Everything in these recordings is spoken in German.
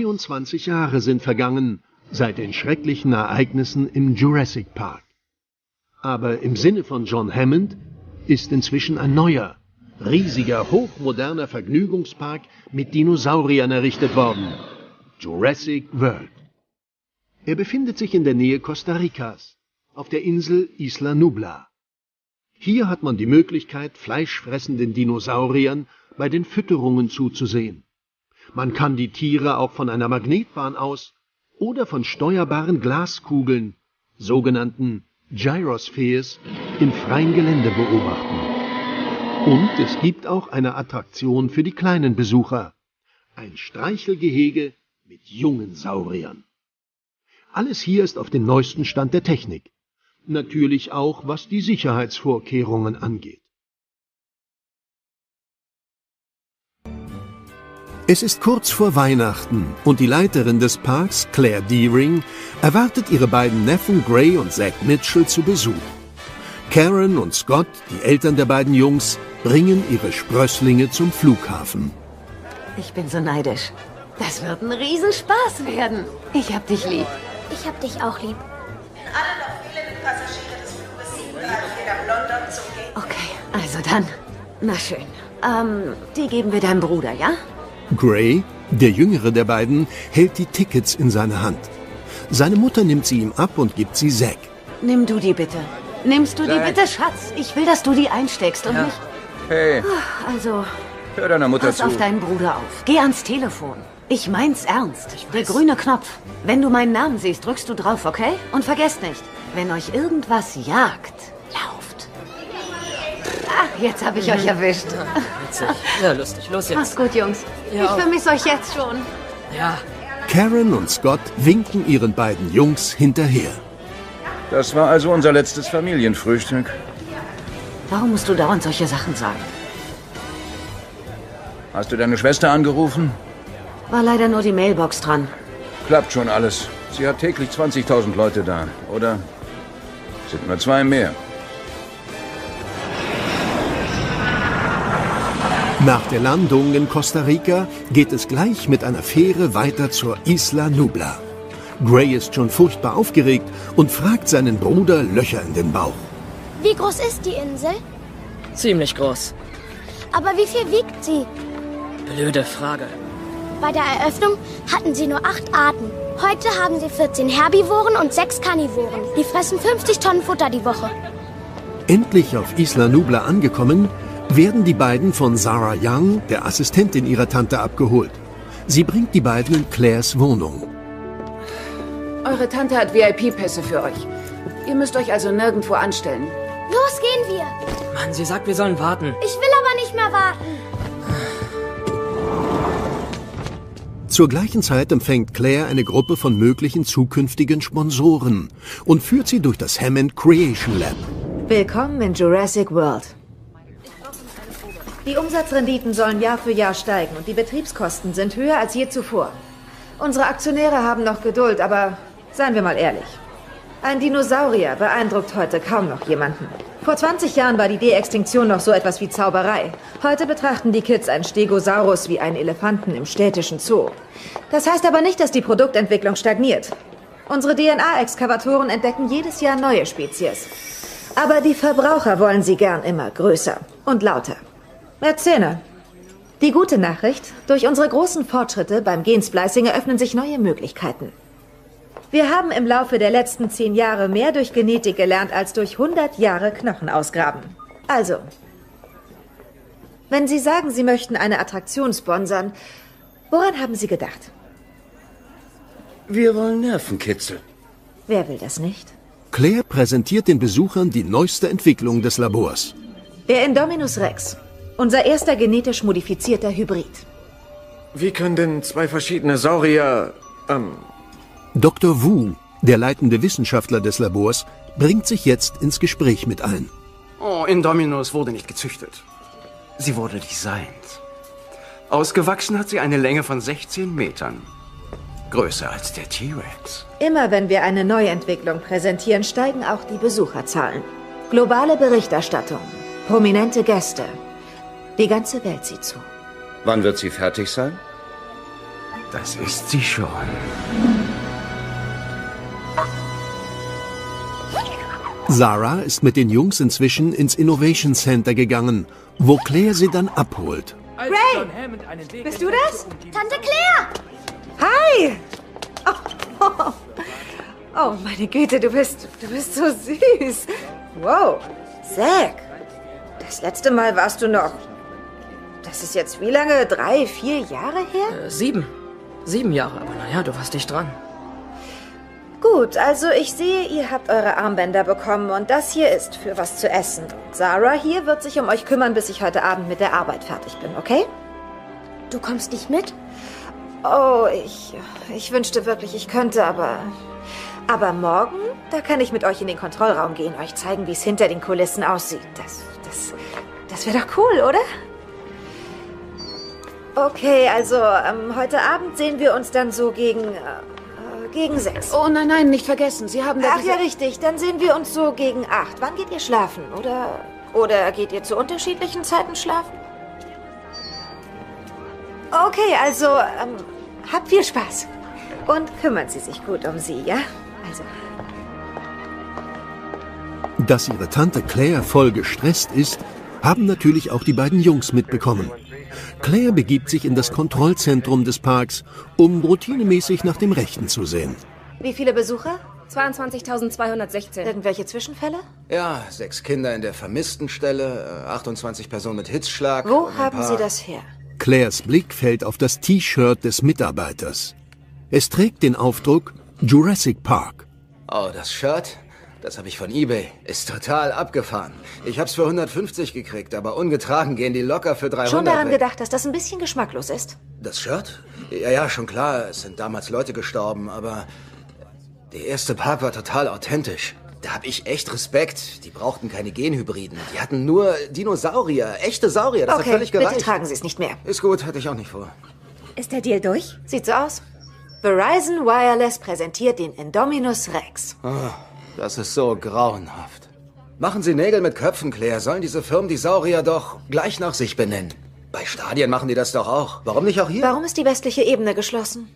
22 Jahre sind vergangen seit den schrecklichen Ereignissen im Jurassic Park. Aber im Sinne von John Hammond ist inzwischen ein neuer, riesiger, hochmoderner Vergnügungspark mit Dinosauriern errichtet worden. Jurassic World. Er befindet sich in der Nähe Costa Ricas, auf der Insel Isla Nubla. Hier hat man die Möglichkeit, fleischfressenden Dinosauriern bei den Fütterungen zuzusehen. Man kann die Tiere auch von einer Magnetbahn aus oder von steuerbaren Glaskugeln, sogenannten Gyrospheres, im freien Gelände beobachten. Und es gibt auch eine Attraktion für die kleinen Besucher. Ein Streichelgehege mit jungen Sauriern. Alles hier ist auf dem neuesten Stand der Technik. Natürlich auch, was die Sicherheitsvorkehrungen angeht. Es ist kurz vor Weihnachten und die Leiterin des Parks, Claire Deering, erwartet ihre beiden Neffen Gray und Zack Mitchell zu Besuch. Karen und Scott, die Eltern der beiden Jungs, bringen ihre Sprösslinge zum Flughafen. Ich bin so neidisch. Das wird ein Riesenspaß werden. Ich hab dich lieb. Ich hab dich auch lieb. Alle noch fehlenden Passagiere des Fluges 734 nach London zum Gate. Okay, also dann. Na schön. Ähm, die geben wir deinem Bruder, ja? Gray, der jüngere der beiden, hält die Tickets in seine Hand. Seine Mutter nimmt sie ihm ab und gibt sie Zack. Nimm du die bitte. Nimmst du die Zack. bitte, Schatz? Ich will, dass du die einsteckst und Ja. nicht... Hey, Also, hör deiner Mutter pass zu. auf deinen Bruder auf. Geh ans Telefon. Ich mein's ernst. Der grüne Knopf. Wenn du meinen Namen siehst, drückst du drauf, okay? Und vergesst nicht, wenn euch irgendwas jagt. Ach, jetzt habe ich euch erwischt. Witzig. Ja, lustig. Los Mach's jetzt. gut, Jungs. Ja, ich vermisse euch jetzt schon. Ja. Karen und Scott winken ihren beiden Jungs hinterher. Das war also unser letztes Familienfrühstück. Warum musst du dauernd solche Sachen sagen? Hast du deine Schwester angerufen? War leider nur die Mailbox dran. Klappt schon alles. Sie hat täglich 20.000 Leute da, oder? Sind nur zwei mehr. Nach der Landung in Costa Rica geht es gleich mit einer Fähre weiter zur Isla Nubla. Gray ist schon furchtbar aufgeregt und fragt seinen Bruder Löcher in den Bauch. Wie groß ist die Insel? Ziemlich groß. Aber wie viel wiegt sie? Blöde Frage. Bei der Eröffnung hatten sie nur acht Arten. Heute haben sie 14 Herbivoren und 6 Karnivoren. Die fressen 50 Tonnen Futter die Woche. Endlich auf Isla Nubla angekommen, werden die beiden von Sarah Young, der Assistentin ihrer Tante, abgeholt. Sie bringt die beiden in Claires Wohnung. Eure Tante hat VIP-Pässe für euch. Ihr müsst euch also nirgendwo anstellen. Los gehen wir. Mann, sie sagt, wir sollen warten. Ich will aber nicht mehr warten. Zur gleichen Zeit empfängt Claire eine Gruppe von möglichen zukünftigen Sponsoren und führt sie durch das Hammond Creation Lab. Willkommen in Jurassic World. Die Umsatzrenditen sollen Jahr für Jahr steigen und die Betriebskosten sind höher als je zuvor. Unsere Aktionäre haben noch Geduld, aber seien wir mal ehrlich. Ein Dinosaurier beeindruckt heute kaum noch jemanden. Vor 20 Jahren war die De-Extinktion noch so etwas wie Zauberei. Heute betrachten die Kids einen Stegosaurus wie einen Elefanten im städtischen Zoo. Das heißt aber nicht, dass die Produktentwicklung stagniert. Unsere DNA-Exkavatoren entdecken jedes Jahr neue Spezies. Aber die Verbraucher wollen sie gern immer größer und lauter. Erzähle. Die gute Nachricht, durch unsere großen Fortschritte beim Gensplicing eröffnen sich neue Möglichkeiten. Wir haben im Laufe der letzten zehn Jahre mehr durch Genetik gelernt als durch 100 Jahre Knochen ausgraben. Also, wenn Sie sagen, Sie möchten eine Attraktion sponsern, woran haben Sie gedacht? Wir wollen Nervenkitzel. Wer will das nicht? Claire präsentiert den Besuchern die neueste Entwicklung des Labors. Der Indominus Rex. Unser erster genetisch modifizierter Hybrid. Wie können denn zwei verschiedene Saurier... Ähm, Dr. Wu, der leitende Wissenschaftler des Labors, bringt sich jetzt ins Gespräch mit ein. oh, Indominus wurde nicht gezüchtet. Sie wurde designt. Ausgewachsen hat sie eine Länge von 16 Metern. Größer als der T-Rex. Immer wenn wir eine Neuentwicklung präsentieren, steigen auch die Besucherzahlen. Globale Berichterstattung, prominente Gäste. Die ganze Welt sieht zu. Wann wird sie fertig sein? Das ist sie schon. Sarah ist mit den Jungs inzwischen ins Innovation Center gegangen, wo Claire sie dann abholt. Ray! Bist du das? Tante Claire! Hi! Oh, oh. oh, meine Güte, du bist, du bist so süß. Wow, Zack. Das letzte Mal warst du noch. Das ist jetzt wie lange? Drei, vier Jahre her? Äh, sieben. Sieben Jahre, aber naja, du warst dicht dran. Gut, also ich sehe, ihr habt eure Armbänder bekommen und das hier ist für was zu essen. Sarah hier wird sich um euch kümmern, bis ich heute Abend mit der Arbeit fertig bin, okay? Du kommst nicht mit? Oh, ich, ich wünschte wirklich, ich könnte, aber... Aber morgen, da kann ich mit euch in den Kontrollraum gehen, euch zeigen, wie es hinter den Kulissen aussieht. Das, das, das wäre doch cool, oder? Okay, also ähm, heute Abend sehen wir uns dann so gegen... Äh, gegen sechs. Oh nein, nein, nicht vergessen. Sie haben da Ach diese- ja, richtig. Dann sehen wir uns so gegen acht. Wann geht ihr schlafen? Oder, oder geht ihr zu unterschiedlichen Zeiten schlafen? Okay, also ähm, habt viel Spaß. Und kümmern Sie sich gut um sie, ja? Also, Dass ihre Tante Claire voll gestresst ist, haben natürlich auch die beiden Jungs mitbekommen. Claire begibt sich in das Kontrollzentrum des Parks, um routinemäßig nach dem Rechten zu sehen. wie viele Besucher? 22.216. Irgendwelche Zwischenfälle? Ja, sechs Kinder in der Vermisstenstelle, äh, 28 Personen mit Hitzschlag. Wo haben Sie das her? Claires Blick fällt auf das T-Shirt des Mitarbeiters. Es trägt den Aufdruck Jurassic Park. Oh, das Shirt? Das habe ich von eBay. Ist total abgefahren. Ich hab's für 150 gekriegt, aber ungetragen gehen die locker für 300 Schon daran weg. gedacht, dass das ein bisschen geschmacklos ist. Das Shirt? Ja, ja, schon klar. Es sind damals Leute gestorben, aber der erste Park war total authentisch. Da hab ich echt Respekt. Die brauchten keine Genhybriden. Die hatten nur Dinosaurier, echte Saurier. Das okay, hat völlig bitte gereicht. tragen Sie es nicht mehr. Ist gut, hatte ich auch nicht vor. Ist der Deal durch? Sieht so aus. Verizon Wireless präsentiert den Indominus Rex. Ah, das ist so grauenhaft. Machen Sie Nägel mit Köpfen, Claire. Sollen diese Firmen die Saurier doch gleich nach sich benennen? Bei Stadien machen die das doch auch. Warum nicht auch hier? Warum ist die westliche Ebene geschlossen?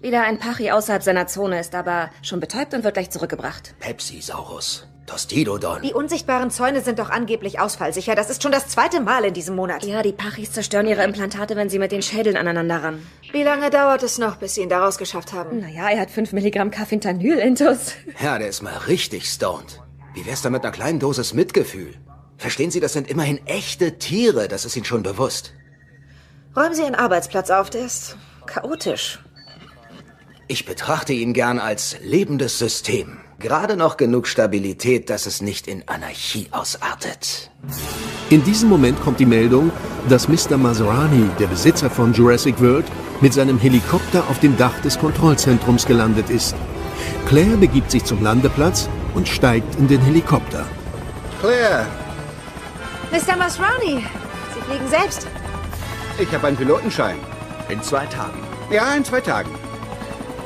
Wieder ein Pachi außerhalb seiner Zone ist aber schon betäubt und wird gleich zurückgebracht. Pepsi-Saurus. Tostidodon. Die unsichtbaren Zäune sind doch angeblich ausfallsicher. Das ist schon das zweite Mal in diesem Monat. Ja, die Pachis zerstören ihre Implantate, wenn sie mit den Schädeln aneinander ran. Wie lange dauert es noch, bis Sie ihn da rausgeschafft haben? Naja, er hat 5 Milligramm Caffeintanyl intus. Ja, der ist mal richtig stoned. Wie wär's da mit einer kleinen Dosis Mitgefühl? Verstehen Sie, das sind immerhin echte Tiere. Das ist Ihnen schon bewusst. Räumen Sie Ihren Arbeitsplatz auf. Der ist chaotisch. Ich betrachte ihn gern als lebendes System. Gerade noch genug Stabilität, dass es nicht in Anarchie ausartet. In diesem Moment kommt die Meldung, dass Mr. Maserani, der Besitzer von Jurassic World, mit seinem Helikopter auf dem Dach des Kontrollzentrums gelandet ist. Claire begibt sich zum Landeplatz und steigt in den Helikopter. Claire, Mr. Masrani, Sie fliegen selbst. ich habe einen Pilotenschein. In zwei Tagen. Ja, in zwei Tagen.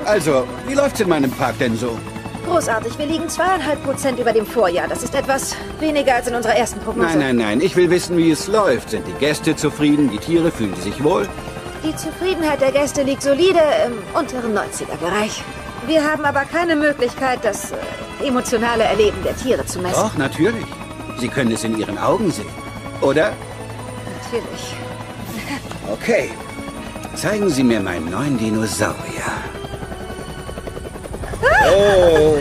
Also, wie läuft's in meinem Park denn so? Großartig. Wir liegen zweieinhalb Prozent über dem Vorjahr. Das ist etwas weniger als in unserer ersten Prognose. Nein, nein, nein. Ich will wissen, wie es läuft. Sind die Gäste zufrieden? Die Tiere fühlen sie sich wohl? Die Zufriedenheit der Gäste liegt solide im unteren 90er-Bereich. Wir haben aber keine Möglichkeit, das äh, emotionale Erleben der Tiere zu messen. Doch, natürlich. Sie können es in ihren Augen sehen. Oder? Natürlich. Okay. Zeigen Sie mir meinen neuen Dinosaurier. Oh.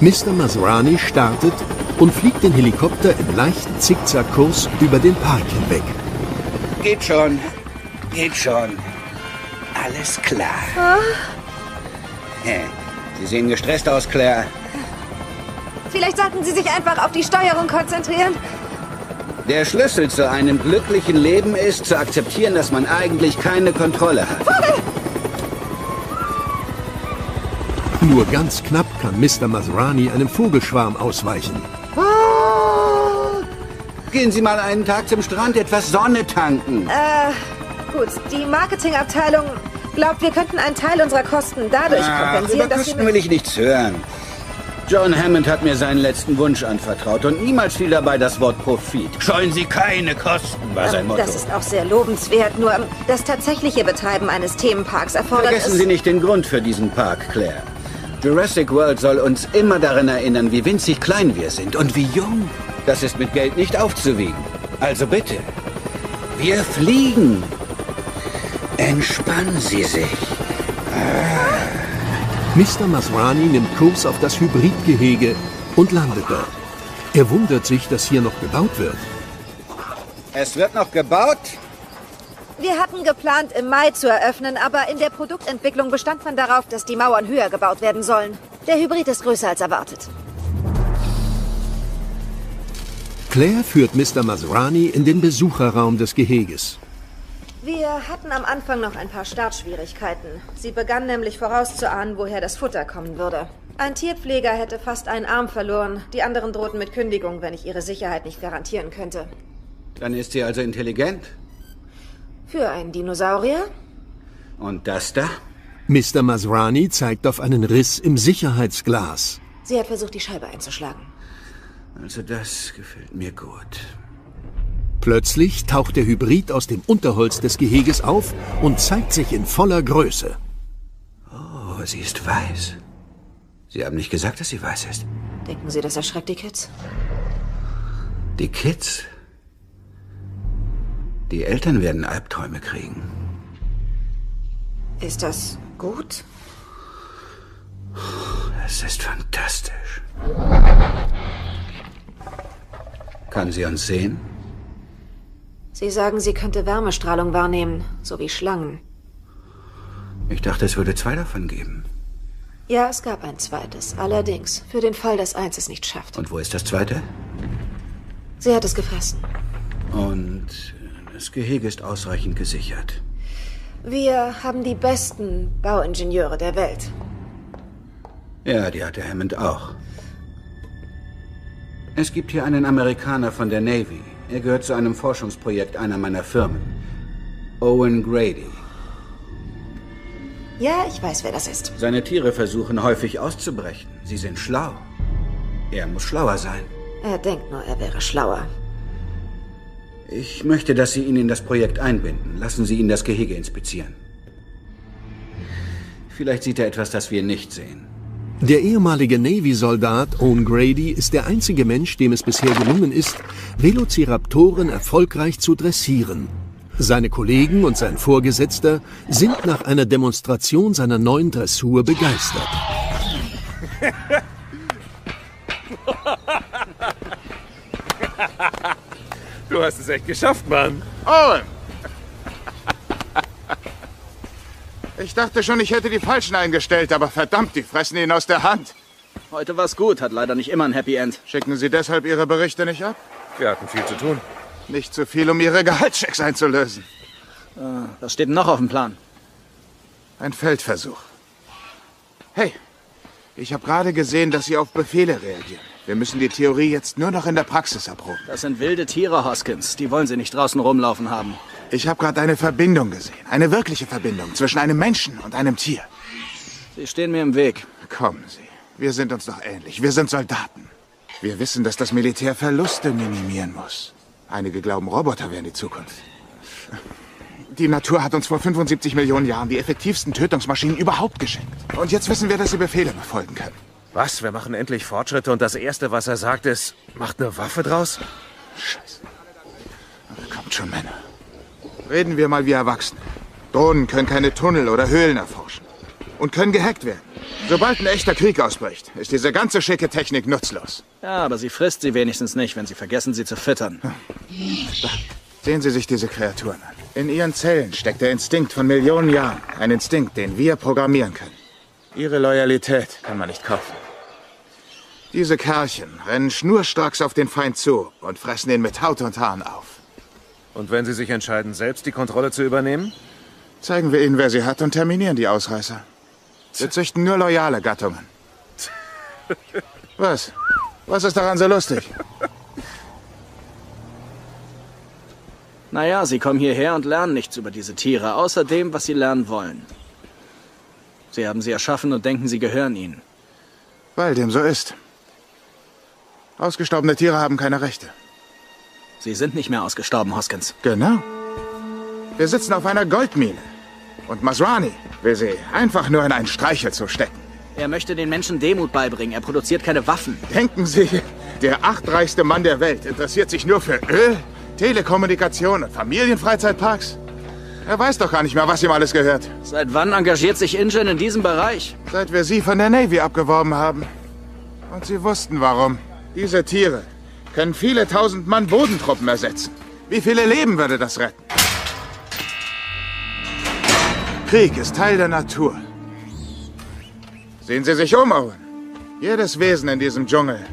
Mr. Maserani startet und fliegt den Helikopter im leichten Zickzackkurs über den Park hinweg. Geht schon. Geht schon. Alles klar. Ah, Hä? Sie sehen gestresst aus, Claire. vielleicht sollten Sie sich einfach auf die Steuerung konzentrieren. Der Schlüssel zu einem glücklichen Leben ist, zu akzeptieren, dass man eigentlich keine Kontrolle hat. Nur ganz knapp kann Mr. Maserani einem Vogelschwarm ausweichen. Ah! Gehen Sie mal einen Tag zum Strand etwas Sonne tanken. Äh, gut. Die Marketingabteilung glaubt, wir könnten einen Teil unserer Kosten dadurch Ach, kompensieren, über dass Kosten will ich nichts hören. John Hammond hat mir seinen letzten Wunsch anvertraut und niemals fiel dabei das Wort Profit. Scheuen Sie keine Kosten, war sein Motto. Das ist auch sehr lobenswert, nur das tatsächliche Betreiben eines Themenparks erfordert Vergessen es... Sie nicht den Grund für diesen Park, Claire. Jurassic World soll uns immer daran erinnern, wie winzig klein wir sind und wie jung. Das ist mit Geld nicht aufzuwiegen. Also bitte, wir fliegen. Entspannen Sie sich. Mr. Masrani nimmt Kurs auf das Hybridgehege und landet dort. Er wundert sich, dass hier noch gebaut wird. Es wird noch gebaut? Wir hatten geplant, im Mai zu eröffnen, aber in der Produktentwicklung bestand man darauf, dass die Mauern höher gebaut werden sollen. Der Hybrid ist größer als erwartet. Claire führt Mr. Masrani in den Besucherraum des Geheges. Wir hatten am Anfang noch ein paar Startschwierigkeiten. Sie begann nämlich vorauszuahnen, woher das Futter kommen würde. Ein Tierpfleger hätte fast einen Arm verloren. Die anderen drohten mit Kündigung, wenn ich ihre Sicherheit nicht garantieren könnte. Dann ist sie also intelligent. Für einen Dinosaurier? Und das da? Mr. Masrani zeigt auf einen Riss im Sicherheitsglas. Sie hat versucht, die Scheibe einzuschlagen. Also das gefällt mir gut. Plötzlich taucht der Hybrid aus dem Unterholz des Geheges auf und zeigt sich in voller Größe. Oh, sie ist weiß. Sie haben nicht gesagt, dass sie weiß ist. Denken Sie, das erschreckt die Kids? Die Kids? Die Eltern werden Albträume kriegen. Ist das gut? Es ist fantastisch. Kann sie uns sehen? Sie sagen, sie könnte Wärmestrahlung wahrnehmen, so wie Schlangen. Ich dachte, es würde zwei davon geben. Ja, es gab ein zweites. Allerdings, für den Fall, dass eins es nicht schafft. Und wo ist das zweite? Sie hat es gefressen. Und das Gehege ist ausreichend gesichert. Wir haben die besten Bauingenieure der Welt. Ja, die hatte Hammond auch. Es gibt hier einen Amerikaner von der Navy. Er gehört zu einem Forschungsprojekt einer meiner Firmen. Owen Grady. Ja, ich weiß, wer das ist. Seine Tiere versuchen häufig auszubrechen. Sie sind schlau. Er muss schlauer sein. Er denkt nur, er wäre schlauer. Ich möchte, dass Sie ihn in das Projekt einbinden. Lassen Sie ihn das Gehege inspizieren. Vielleicht sieht er etwas, das wir nicht sehen. Der ehemalige Navy-Soldat Owen Grady ist der einzige Mensch, dem es bisher gelungen ist, Velociraptoren erfolgreich zu dressieren. Seine Kollegen und sein Vorgesetzter sind nach einer Demonstration seiner neuen Dressur begeistert. Du hast es echt geschafft, Mann. Owen! Ich dachte schon, ich hätte die Falschen eingestellt, aber verdammt, die fressen ihn aus der Hand. Heute war's gut, hat leider nicht immer ein Happy End. Schicken Sie deshalb Ihre Berichte nicht ab? Wir hatten viel zu tun. Nicht zu viel, um Ihre Gehaltschecks einzulösen. Äh, was steht denn noch auf dem Plan? Ein Feldversuch. Hey, ich habe gerade gesehen, dass Sie auf Befehle reagieren. Wir müssen die Theorie jetzt nur noch in der Praxis erproben. Das sind wilde Tiere, Hoskins. Die wollen Sie nicht draußen rumlaufen haben. Ich habe gerade eine Verbindung gesehen. Eine wirkliche Verbindung zwischen einem Menschen und einem Tier. Sie stehen mir im Weg. Kommen Sie. Wir sind uns doch ähnlich. Wir sind Soldaten. Wir wissen, dass das Militär Verluste minimieren muss. Einige glauben, Roboter wären die Zukunft. Die Natur hat uns vor 75 Millionen Jahren die effektivsten Tötungsmaschinen überhaupt geschenkt. Und jetzt wissen wir, dass sie Befehle befolgen können. Was? Wir machen endlich Fortschritte und das Erste, was er sagt, ist, macht eine Waffe draus? Scheiße. Kommt schon, Männer. Reden wir mal wie Erwachsene. Drohnen können keine Tunnel oder Höhlen erforschen. Und können gehackt werden. Sobald ein echter Krieg ausbricht, ist diese ganze schicke Technik nutzlos. Ja, aber sie frisst sie wenigstens nicht, wenn sie vergessen, sie zu füttern. Sehen Sie sich diese Kreaturen an. In ihren Zellen steckt der Instinkt von Millionen Jahren. Ein Instinkt, den wir programmieren können. Ihre Loyalität kann man nicht kaufen. Diese Kerlchen rennen schnurstracks auf den Feind zu und fressen ihn mit Haut und Haaren auf. Und wenn Sie sich entscheiden, selbst die Kontrolle zu übernehmen? Zeigen wir ihnen, wer sie hat und terminieren die Ausreißer. Wir züchten nur loyale Gattungen. Was? Was ist daran so lustig? Naja, sie kommen hierher und lernen nichts über diese Tiere, außer dem, was sie lernen wollen. Sie haben sie erschaffen und denken, sie gehören ihnen. Weil dem so ist. Ausgestorbene Tiere haben keine Rechte. Sie sind nicht mehr ausgestorben, Hoskins. Genau. Wir sitzen auf einer Goldmine. Und Masrani will sie einfach nur in ein Streichelzoo stecken. Er möchte den Menschen Demut beibringen. Er produziert keine Waffen. Denken Sie, der achtreichste Mann der Welt interessiert sich nur für Öl, Telekommunikation und Familienfreizeitparks? Er weiß doch gar nicht mehr, was ihm alles gehört. Seit wann engagiert sich Ingen in diesem Bereich? Seit wir sie von der Navy abgeworben haben. Und sie wussten warum. Diese Tiere können viele tausend Mann Bodentruppen ersetzen. Wie viele Leben würde das retten? Krieg ist Teil der Natur. Sehen Sie sich um, Owen. Jedes Wesen in diesem Dschungel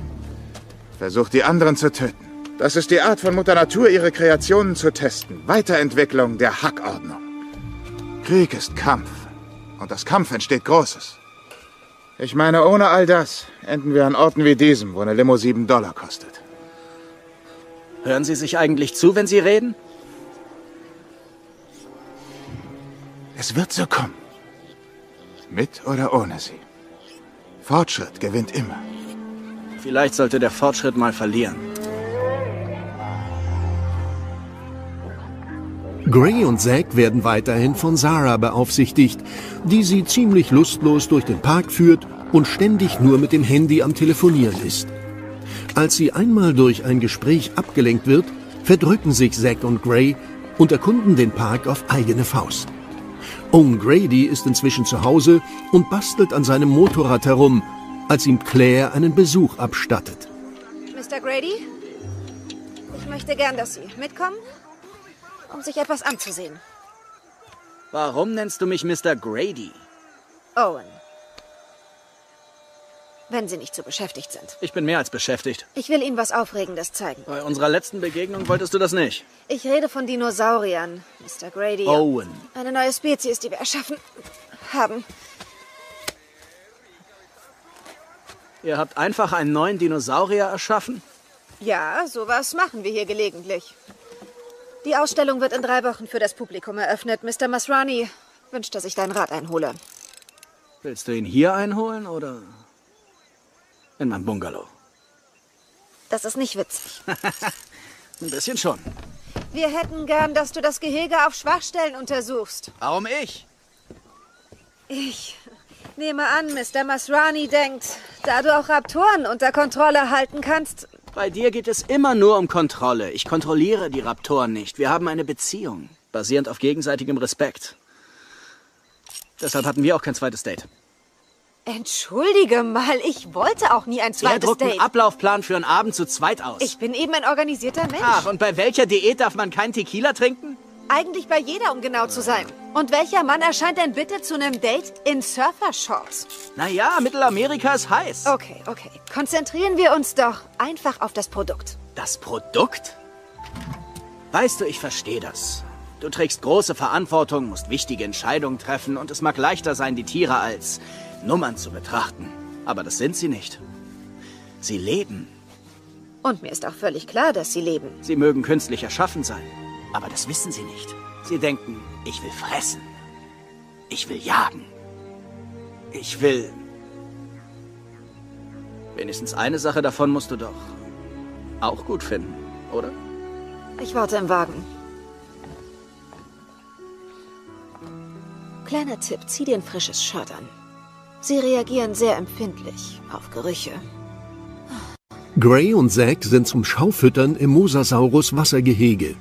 versucht, die anderen zu töten. Das ist die Art von Mutter Natur, ihre Kreationen zu testen. Weiterentwicklung der Hackordnung. Krieg ist Kampf. Und aus Kampf entsteht Großes. Ich meine, ohne all das enden wir an Orten wie diesem, wo eine Limo sieben Dollar kostet. Hören Sie sich eigentlich zu, wenn Sie reden? Es wird so kommen. Mit oder ohne sie. Fortschritt gewinnt immer. Vielleicht sollte der Fortschritt mal verlieren. Gray und Zack werden weiterhin von Sarah beaufsichtigt, die sie ziemlich lustlos durch den Park führt und ständig nur mit dem Handy am Telefonieren ist. Als sie einmal durch ein Gespräch abgelenkt wird, verdrücken sich Zack und Gray und erkunden den Park auf eigene Faust. Owen Grady ist inzwischen zu Hause und bastelt an seinem Motorrad herum, als ihm Claire einen Besuch abstattet. Mr. Grady? Ich möchte gern, dass Sie mitkommen, um sich etwas anzusehen. Warum nennst du mich Mr. Grady? Owen. Wenn Sie nicht zu beschäftigt sind. Ich bin mehr als beschäftigt. Ich will Ihnen was Aufregendes zeigen. Bei unserer letzten Begegnung wolltest du das nicht. Ich rede von Dinosauriern, Mr. Grady. Owen. Eine neue Spezies, die wir erschaffen haben. Ihr habt einfach einen neuen Dinosaurier erschaffen? Ja, sowas machen wir hier gelegentlich. Die Ausstellung wird in drei Wochen für das Publikum eröffnet. Mr. Masrani wünscht, dass ich deinen Rat einhole. Willst du ihn hier einholen oder in meinem Bungalow? Das ist nicht witzig. Ein bisschen schon. Wir hätten gern, dass du das Gehege auf Schwachstellen untersuchst. Warum ich? Ich nehme an, Mr. Masrani denkt, da du auch Raptoren unter Kontrolle halten kannst. Bei dir geht es immer nur um Kontrolle. Ich kontrolliere die Raptoren nicht. Wir haben eine Beziehung, basierend auf gegenseitigem Respekt. Deshalb hatten wir auch kein zweites Date. Entschuldige mal, ich wollte auch nie ein Er zweites druckt einen Date. Ablaufplan für einen Abend zu zweit aus. Ich bin eben ein organisierter Mensch. Ach, und bei welcher Diät darf man keinen Tequila trinken? Eigentlich bei jeder, um genau zu sein. Und welcher Mann erscheint denn bitte zu einem Date in Surfershorts? Naja, Mittelamerika ist heiß. Okay, okay. Konzentrieren wir uns doch einfach auf das Produkt. Das Produkt? Weißt du, ich verstehe das. Du trägst große Verantwortung, musst wichtige Entscheidungen treffen und es mag leichter sein, die Tiere als Nummern zu betrachten. Aber das sind sie nicht. Sie leben. Und mir ist auch völlig klar, dass sie leben. Sie mögen künstlich erschaffen sein. Aber das wissen sie nicht. Sie denken, ich will fressen. Ich will jagen. Ich will... Wenigstens eine Sache davon musst du doch auch gut finden, oder? Ich warte im Wagen. Kleiner Tipp, zieh dir ein frisches Shirt an. Sie reagieren sehr empfindlich auf Gerüche. Gray und Zack sind zum Schaufüttern im Mosasaurus Wassergehege.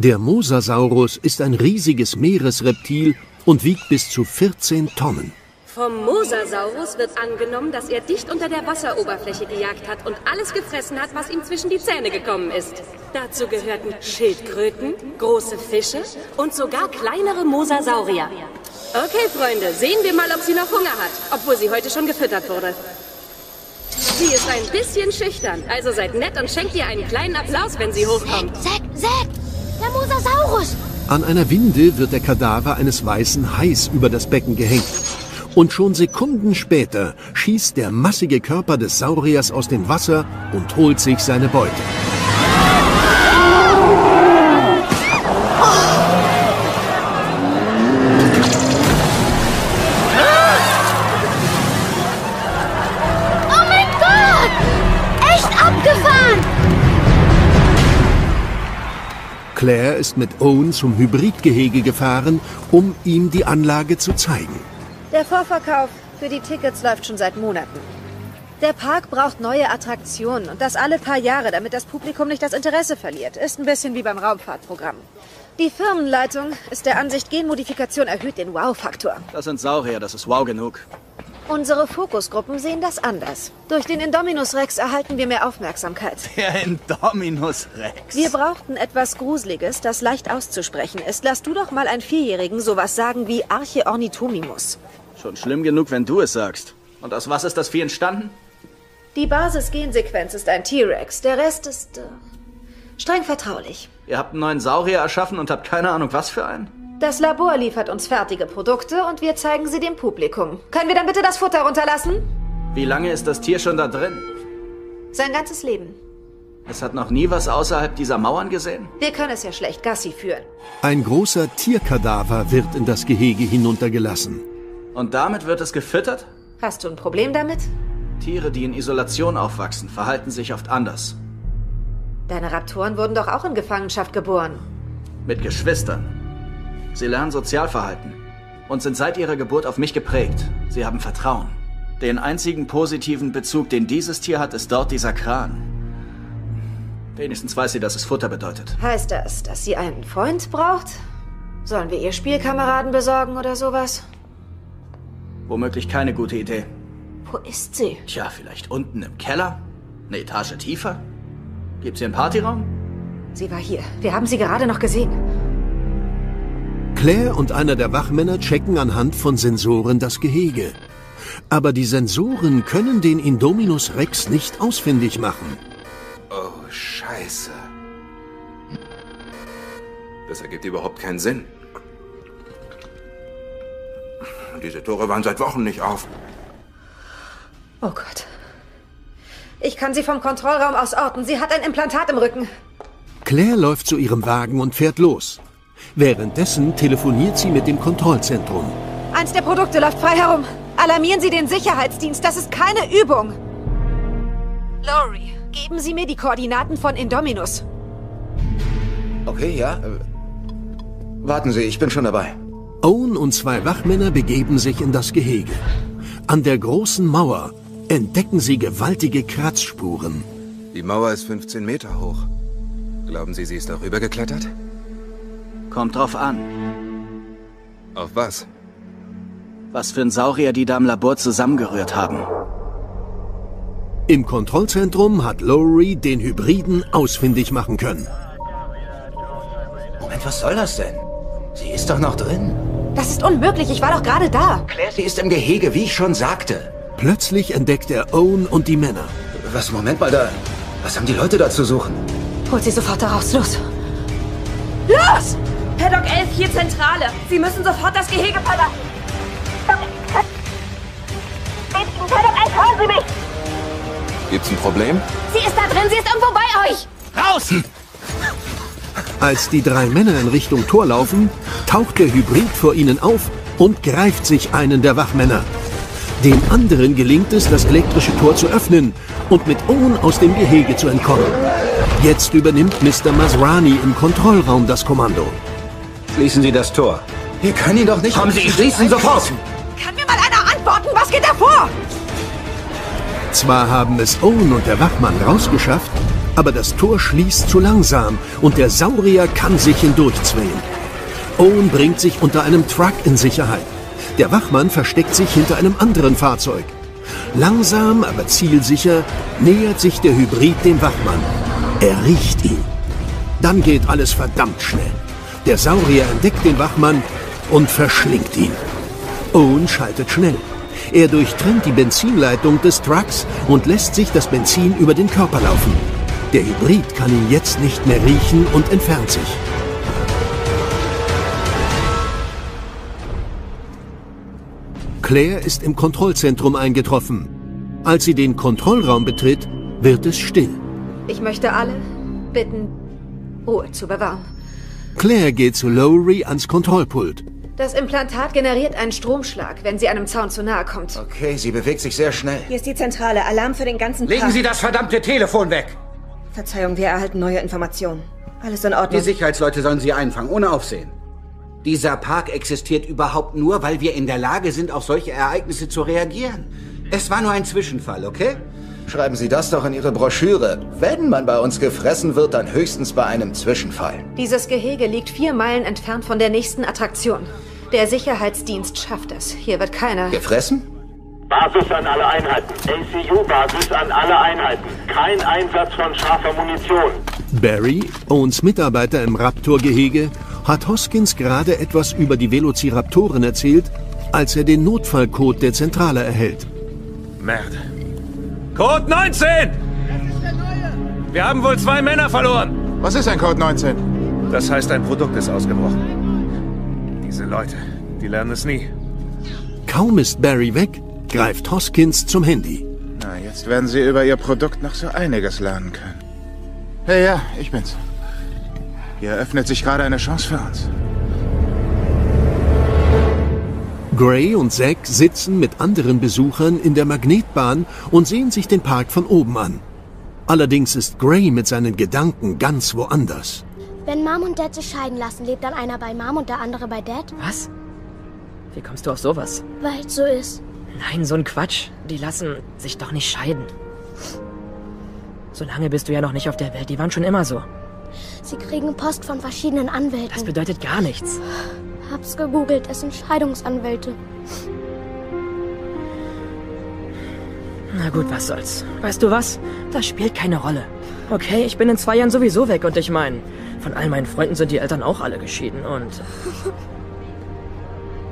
Der Mosasaurus ist ein riesiges Meeresreptil und wiegt bis zu 14 Tonnen. Vom Mosasaurus wird angenommen, dass er dicht unter der Wasseroberfläche gejagt hat und alles gefressen hat, was ihm zwischen die Zähne gekommen ist. Dazu gehörten Schildkröten, große Fische und sogar kleinere Mosasaurier. Okay, Freunde, sehen wir mal, ob sie noch Hunger hat, obwohl sie heute schon gefüttert wurde. Sie ist ein bisschen schüchtern, also seid nett und schenkt ihr einen kleinen Applaus, wenn sie hochkommt. Zack, Zack, der Mosasaurus. An einer Winde wird der Kadaver eines weißen Hais über das Becken gehängt. Und schon Sekunden später schießt der massige Körper des Sauriers aus dem Wasser und holt sich seine Beute. Claire ist mit Owen zum Hybridgehege gefahren, um ihm die Anlage zu zeigen. Der Vorverkauf für die Tickets läuft schon seit Monaten. Der Park braucht neue Attraktionen und das alle paar Jahre, damit das Publikum nicht das Interesse verliert. Ist ein bisschen wie beim Raumfahrtprogramm. Die Firmenleitung ist der Ansicht, Genmodifikation erhöht den Wow-Faktor. Das sind Saurier, das ist wow genug. Unsere Fokusgruppen sehen das anders. Durch den Indominus Rex erhalten wir mehr Aufmerksamkeit. Der Indominus Rex. Wir brauchten etwas Gruseliges, das leicht auszusprechen ist. Lass du doch mal einen Vierjährigen sowas sagen wie Archeornithomimus. Schon schlimm genug, wenn du es sagst. Und aus was ist das Vieh entstanden? Die Basis-Gensequenz ist ein T-Rex. Der Rest ist äh, streng vertraulich. Ihr habt einen neuen Saurier erschaffen und habt keine Ahnung, was für einen? Das Labor liefert uns fertige Produkte und wir zeigen sie dem Publikum. Können wir dann bitte das Futter runterlassen? Wie lange ist das Tier schon da drin? Sein ganzes Leben. Es hat noch nie was außerhalb dieser Mauern gesehen? Wir können es ja schlecht Gassi führen. Ein großer Tierkadaver wird in das Gehege hinuntergelassen. Und damit wird es gefüttert? Hast du ein Problem damit? Tiere, die in Isolation aufwachsen, verhalten sich oft anders. Deine Raptoren wurden doch auch in Gefangenschaft geboren. Mit Geschwistern. Sie lernen Sozialverhalten und sind seit ihrer Geburt auf mich geprägt. Sie haben Vertrauen. Den einzigen positiven Bezug, den dieses Tier hat, ist dort dieser Kran. Wenigstens weiß sie, dass es Futter bedeutet. Heißt das, dass sie einen Freund braucht? Sollen wir ihr Spielkameraden besorgen oder sowas? Womöglich keine gute Idee. Wo ist sie? Tja, vielleicht unten im Keller? Eine Etage tiefer? Gibt's hier einen Partyraum? Sie war hier. Wir haben sie gerade noch gesehen. Claire und einer der Wachmänner checken anhand von Sensoren das Gehege. Aber die Sensoren können den Indominus Rex nicht ausfindig machen. Oh, scheiße. Das ergibt überhaupt keinen Sinn. Diese Tore waren seit Wochen nicht auf. Oh Gott. Ich kann sie vom Kontrollraum aus orten. Sie hat ein Implantat im Rücken. Claire läuft zu ihrem Wagen und fährt los. Währenddessen telefoniert sie mit dem Kontrollzentrum. Eins der Produkte läuft frei herum. Alarmieren Sie den Sicherheitsdienst. Das ist keine Übung. Lori, geben Sie mir die Koordinaten von Indominus. Okay, ja. Äh, warten Sie, ich bin schon dabei. Owen und zwei Wachmänner begeben sich in das Gehege. An der großen Mauer entdecken sie gewaltige Kratzspuren. Die Mauer ist 15 Meter hoch. Glauben Sie, sie ist darüber geklettert? Kommt drauf an. Auf was? Was für ein Saurier die da im Labor zusammengerührt haben. Im Kontrollzentrum hat Lowry den Hybriden ausfindig machen können. Moment, was soll das denn? Sie ist doch noch drin. Das ist unmöglich, ich war doch gerade da. Claire, sie ist im Gehege, wie ich schon sagte. Plötzlich entdeckt er Owen und die Männer. Was, Moment mal, da... Was haben die Leute da zu suchen? Holt sie sofort da raus, los! Los! Paddock 11, hier Zentrale. Sie müssen sofort das Gehege verlassen. Paddock 11, hören Sie mich! Gibt's ein Problem? Sie ist da drin, sie ist irgendwo bei euch! Raus! Als die drei Männer in Richtung Tor laufen, taucht der Hybrid vor ihnen auf und greift sich einen der Wachmänner. Dem anderen gelingt es, das elektrische Tor zu öffnen und mit Owen aus dem Gehege zu entkommen. Jetzt übernimmt Mr. Masrani im Kontrollraum das Kommando. Schließen Sie das Tor. Wir können ihn doch nicht... Kommen Sie, schließen sofort! Kann mir mal einer antworten? Was geht da vor? Zwar haben es Owen und der Wachmann rausgeschafft, aber das Tor schließt zu langsam und der Saurier kann sich hindurchzwängen. Owen bringt sich unter einem Truck in Sicherheit. Der Wachmann versteckt sich hinter einem anderen Fahrzeug. Langsam, aber zielsicher nähert sich der Hybrid dem Wachmann. Er riecht ihn. Dann geht alles verdammt schnell. Der Saurier entdeckt den Wachmann und verschlingt ihn. Owen schaltet schnell. Er durchtrennt die Benzinleitung des Trucks und lässt sich das Benzin über den Körper laufen. Der Hybrid kann ihn jetzt nicht mehr riechen und entfernt sich. Claire ist im Kontrollzentrum eingetroffen. Als sie den Kontrollraum betritt, wird es still. Ich möchte alle bitten, Ruhe zu bewahren. Claire geht zu Lowry ans Kontrollpult. Das Implantat generiert einen Stromschlag, wenn sie einem Zaun zu nahe kommt. Okay, sie bewegt sich sehr schnell. Hier ist die Zentrale. Alarm für den ganzen Legen Park. Sie das verdammte Telefon weg! Verzeihung, wir erhalten neue Informationen. Alles in Ordnung. Die Sicherheitsleute sollen sie einfangen, ohne Aufsehen. Dieser Park existiert überhaupt nur, weil wir in der Lage sind, auf solche Ereignisse zu reagieren. Es war nur ein Zwischenfall, okay? Schreiben Sie das doch in Ihre Broschüre. Wenn man bei uns gefressen wird, dann höchstens bei einem Zwischenfall. Dieses Gehege liegt vier Meilen entfernt von der nächsten Attraktion. Der Sicherheitsdienst schafft es. Hier wird keiner... Gefressen? Basis an alle Einheiten. ACU-Basis an alle Einheiten. Kein Einsatz von scharfer Munition. Barry, Owens Mitarbeiter im Raptor-Gehege, hat Hoskins gerade etwas über die Velociraptoren erzählt, als er den Notfallcode der Zentrale erhält. Merde. Code 19! Wir haben wohl zwei Männer verloren. Was ist ein Code 19? Das heißt, ein Produkt ist ausgebrochen. Diese Leute, die lernen es nie. Kaum ist Barry weg, greift Hoskins zum Handy. Na, jetzt werden Sie über Ihr Produkt noch so einiges lernen können. Hey, ja, ich bin's. Hier öffnet sich gerade eine Chance für uns. Gray und Zack sitzen mit anderen Besuchern in der Magnetbahn und sehen sich den Park von oben an. Allerdings ist Gray mit seinen Gedanken ganz woanders. Wenn Mom und Dad sich scheiden lassen, lebt dann einer bei Mom und der andere bei Dad? Was? Wie kommst du auf sowas? Weil es so ist. Nein, so ein Quatsch. Die lassen sich doch nicht scheiden. So lange bist du ja noch nicht auf der Welt. Die waren schon immer so. Sie kriegen Post von verschiedenen Anwälten. Das bedeutet gar nichts. Hab's gegoogelt, es sind Scheidungsanwälte. Na gut, was soll's. Weißt du was? Das spielt keine Rolle. Okay, ich bin in zwei Jahren sowieso weg und ich meine, von all meinen Freunden sind die Eltern auch alle geschieden und...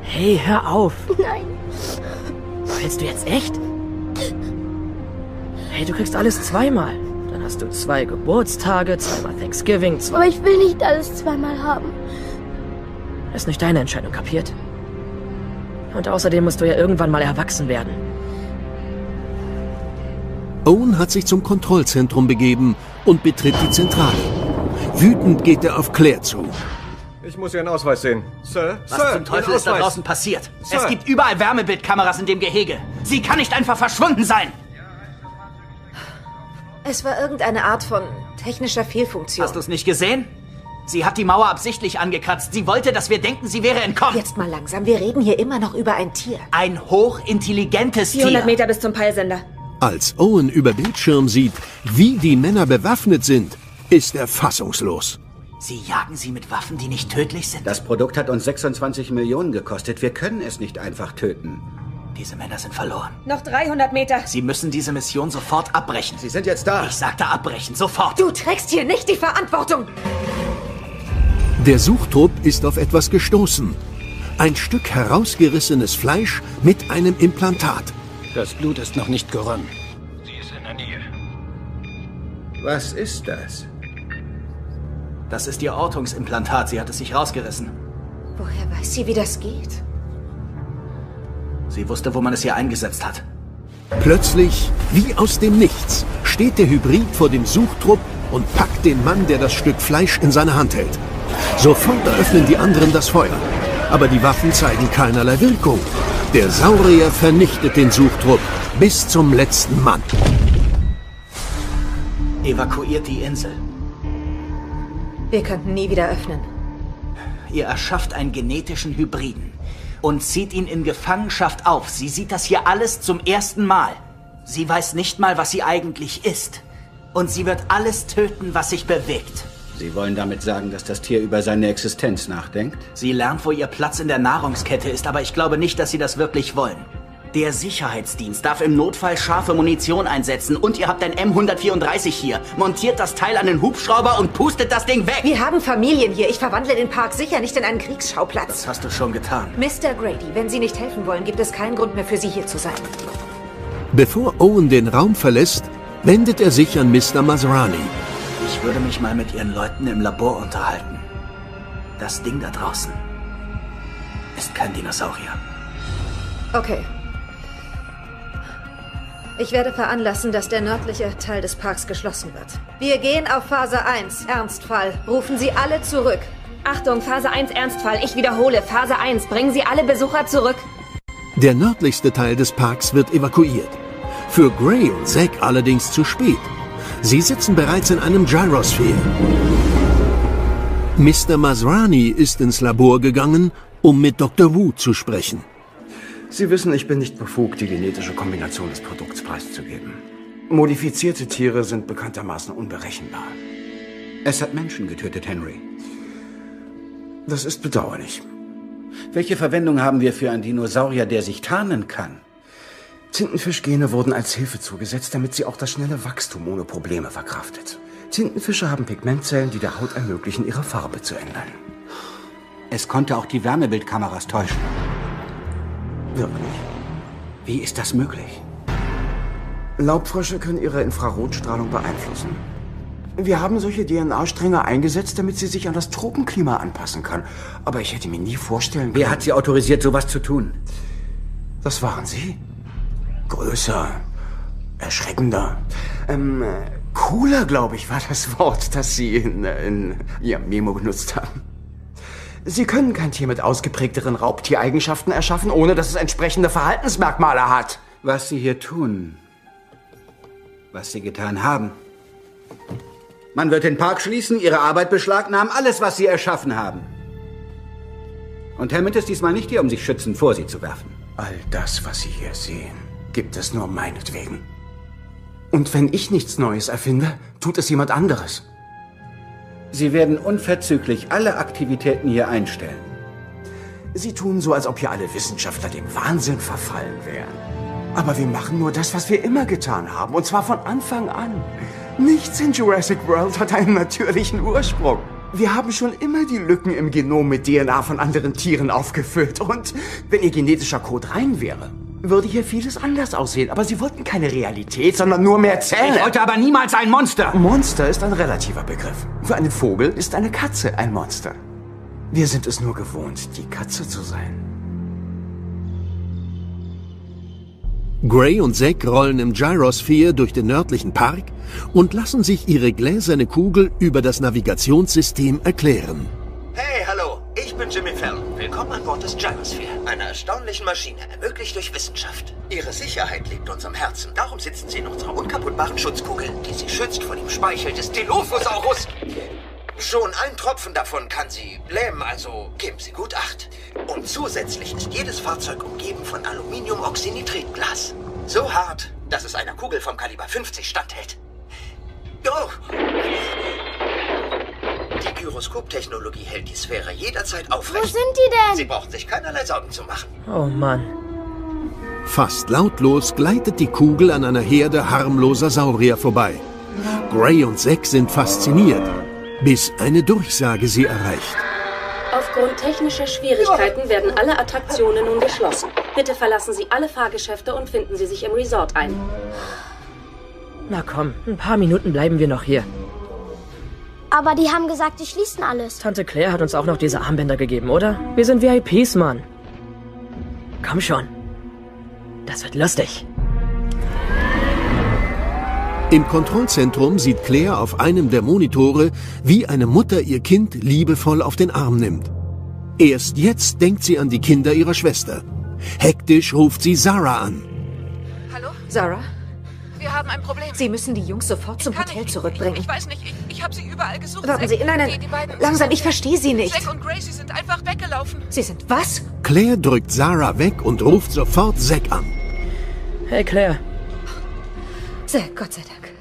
Hey, hör auf. Nein. Willst du jetzt echt? Hey, du kriegst alles zweimal. Dann hast du zwei Geburtstage, zweimal Thanksgiving, zwei... Aber ich will nicht alles zweimal haben. Ist nicht deine Entscheidung, kapiert? Und außerdem musst du ja irgendwann mal erwachsen werden. Owen hat sich zum Kontrollzentrum begeben und betritt die Zentrale. Wütend geht er auf Claire zu. Ich muss Ihren Ausweis sehen. Sir, Was Sir, zum Teufel ist da draußen passiert? Sir. Es gibt überall Wärmebildkameras in dem Gehege. Sie kann nicht einfach verschwunden sein. Es war irgendeine Art von technischer Fehlfunktion. Hast du es nicht gesehen? Sie hat die Mauer absichtlich angekratzt. Sie wollte, dass wir denken, sie wäre entkommen. Jetzt mal langsam. Wir reden hier immer noch über ein Tier. Ein hochintelligentes 400 Tier. Meter bis zum Peilsender. Als Owen über Bildschirm sieht, wie die Männer bewaffnet sind, ist er fassungslos. Sie jagen sie mit Waffen, die nicht tödlich sind. Das Produkt hat uns 26 Millionen gekostet. Wir können es nicht einfach töten. Diese Männer sind verloren. Noch 300 Meter. Sie müssen diese Mission sofort abbrechen. Sie sind jetzt da. Ich sagte abbrechen, sofort. Du trägst hier nicht die Verantwortung. Der Suchtrupp ist auf etwas gestoßen. Ein Stück herausgerissenes Fleisch mit einem Implantat. Das Blut ist noch nicht geronnen. Was ist das? Das ist ihr Ortungsimplantat. Sie hat es sich rausgerissen. Woher weiß sie, wie das geht? Sie wusste, wo man es ihr eingesetzt hat. Plötzlich, wie aus dem Nichts, steht der Hybrid vor dem Suchtrupp und packt den Mann, der das Stück Fleisch in seiner Hand hält. Sofort eröffnen die anderen das Feuer. Aber die Waffen zeigen keinerlei Wirkung. Der Saurier vernichtet den Suchtrupp bis zum letzten Mann. Evakuiert die Insel. Wir könnten nie wieder öffnen. Ihr erschafft einen genetischen Hybriden und zieht ihn in Gefangenschaft auf. Sie sieht das hier alles zum ersten Mal. Sie weiß nicht mal, was sie eigentlich ist. Und sie wird alles töten, was sich bewegt. Sie wollen damit sagen, dass das Tier über seine Existenz nachdenkt? Sie lernt, wo ihr Platz in der Nahrungskette ist, aber ich glaube nicht, dass sie das wirklich wollen. Der Sicherheitsdienst darf im Notfall scharfe Munition einsetzen und ihr habt ein M134 hier. Montiert das Teil an den Hubschrauber und pustet das Ding weg. Wir haben Familien hier. Ich verwandle den Park sicher nicht in einen Kriegsschauplatz. Das hast du schon getan. Mr. Grady, wenn Sie nicht helfen wollen, gibt es keinen Grund mehr für Sie hier zu sein. Bevor Owen den Raum verlässt, wendet er sich an Mr. Masrani. Ich würde mich mal mit ihren Leuten im Labor unterhalten. Das Ding da draußen ist kein Dinosaurier. Okay. Ich werde veranlassen, dass der nördliche Teil des Parks geschlossen wird. Wir gehen auf Phase 1, Ernstfall. Rufen Sie alle zurück. Achtung, Phase 1 Ernstfall. Ich wiederhole, Phase 1. Bringen Sie alle Besucher zurück. Der nördlichste Teil des Parks wird evakuiert. Für Gray und Zack allerdings zu spät. Sie sitzen bereits in einem Gyrosphere. Mr. Masrani ist ins Labor gegangen, um mit Dr. Wu zu sprechen. Sie wissen, ich bin nicht befugt, die genetische Kombination des Produkts preiszugeben. Modifizierte Tiere sind bekanntermaßen unberechenbar. Es hat Menschen getötet, Henry. Das ist bedauerlich. Welche Verwendung haben wir für einen Dinosaurier, der sich tarnen kann? Tintenfischgene wurden als Hilfe zugesetzt, damit sie auch das schnelle Wachstum ohne Probleme verkraftet. Tintenfische haben Pigmentzellen, die der Haut ermöglichen, ihre Farbe zu ändern. Es konnte auch die Wärmebildkameras täuschen. Wirklich? Wie ist das möglich? Laubfrösche können ihre Infrarotstrahlung beeinflussen. Wir haben solche DNA-Stränge eingesetzt, damit sie sich an das Tropenklima anpassen kann. Aber ich hätte mir nie vorstellen können... Wer hat Sie autorisiert, sowas zu tun? Das waren Sie. Größer, erschreckender, ähm, äh, cooler, glaube ich, war das Wort, das Sie in, in Ihrem Memo benutzt haben. Sie können kein Tier mit ausgeprägteren Raubtiereigenschaften erschaffen, ohne dass es entsprechende Verhaltensmerkmale hat. Was Sie hier tun, was Sie getan haben. Man wird den Park schließen, Ihre Arbeit beschlagnahmen, alles, was Sie erschaffen haben. Und Hammond ist diesmal nicht hier, um sich schützend vor Sie zu werfen. All das, was Sie hier sehen, gibt es nur meinetwegen. Und wenn ich nichts Neues erfinde, tut es jemand anderes. Sie werden unverzüglich alle Aktivitäten hier einstellen. Sie tun so, als ob hier alle Wissenschaftler dem Wahnsinn verfallen wären. Aber wir machen nur das, was wir immer getan haben, und zwar von Anfang an. Nichts in Jurassic World hat einen natürlichen Ursprung. Wir haben schon immer die Lücken im Genom mit DNA von anderen Tieren aufgefüllt. Und wenn ihr genetischer Code rein wäre, würde hier vieles anders aussehen. Aber sie wollten keine Realität, sondern nur mehr Zähne. Ich wollte aber niemals ein Monster. Monster ist ein relativer Begriff. Für einen Vogel ist eine Katze ein Monster. Wir sind es nur gewohnt, die Katze zu sein. Gray und Zack rollen im Gyrosphere durch den nördlichen Park und lassen sich ihre gläserne Kugel über das Navigationssystem erklären. Hey, hallo, ich bin Jimmy Fallon. Willkommen an Bord des Gyrosphere, einer erstaunlichen Maschine, ermöglicht durch Wissenschaft. Ihre Sicherheit liegt uns am Herzen. Darum sitzen Sie in unserer unkaputtbaren Schutzkugel, die Sie schützt vor dem Speichel des Dilophosaurus. Schon ein Tropfen davon kann Sie lähmen, also geben Sie gut Acht. Und zusätzlich ist jedes Fahrzeug umgeben von Aluminiumoxynitritglas. So hart, dass es einer Kugel vom Kaliber 50 standhält. Oh! Die Gyroskop-Technologie hält die Sphäre jederzeit aufrecht. Wo sind die denn? Sie brauchen sich keinerlei Sorgen zu machen. Oh Mann. Fast lautlos gleitet die Kugel an einer Herde harmloser Saurier vorbei. Gray und Zack sind fasziniert, bis eine Durchsage sie erreicht. Aufgrund technischer Schwierigkeiten werden alle Attraktionen nun geschlossen. Bitte verlassen Sie alle Fahrgeschäfte und finden Sie sich im Resort ein. Na komm, ein paar Minuten bleiben wir noch hier. Aber die haben gesagt, die schließen alles. Tante Claire hat uns auch noch diese Armbänder gegeben, oder? Wir sind VIPs, Mann. Komm schon. Das wird lustig. Im Kontrollzentrum sieht Claire auf einem der Monitore, wie eine Mutter ihr Kind liebevoll auf den Arm nimmt. Erst jetzt denkt sie an die Kinder ihrer Schwester. Hektisch ruft sie Sarah an. Hallo? Sarah? Wir haben ein Problem. Sie müssen die Jungs sofort zum Hotel ich, zurückbringen. Ich, ich weiß nicht, ich, ich habe sie überall gesucht. Warten Zack, Sie, nein, nein, die, die beiden, langsam, ich verstehe Sie nicht. Zack und Gracie sind einfach weggelaufen. Sie sind was? Claire drückt Sarah weg und ruft sofort Zack an. Hey Claire. Zack, Gott sei Dank.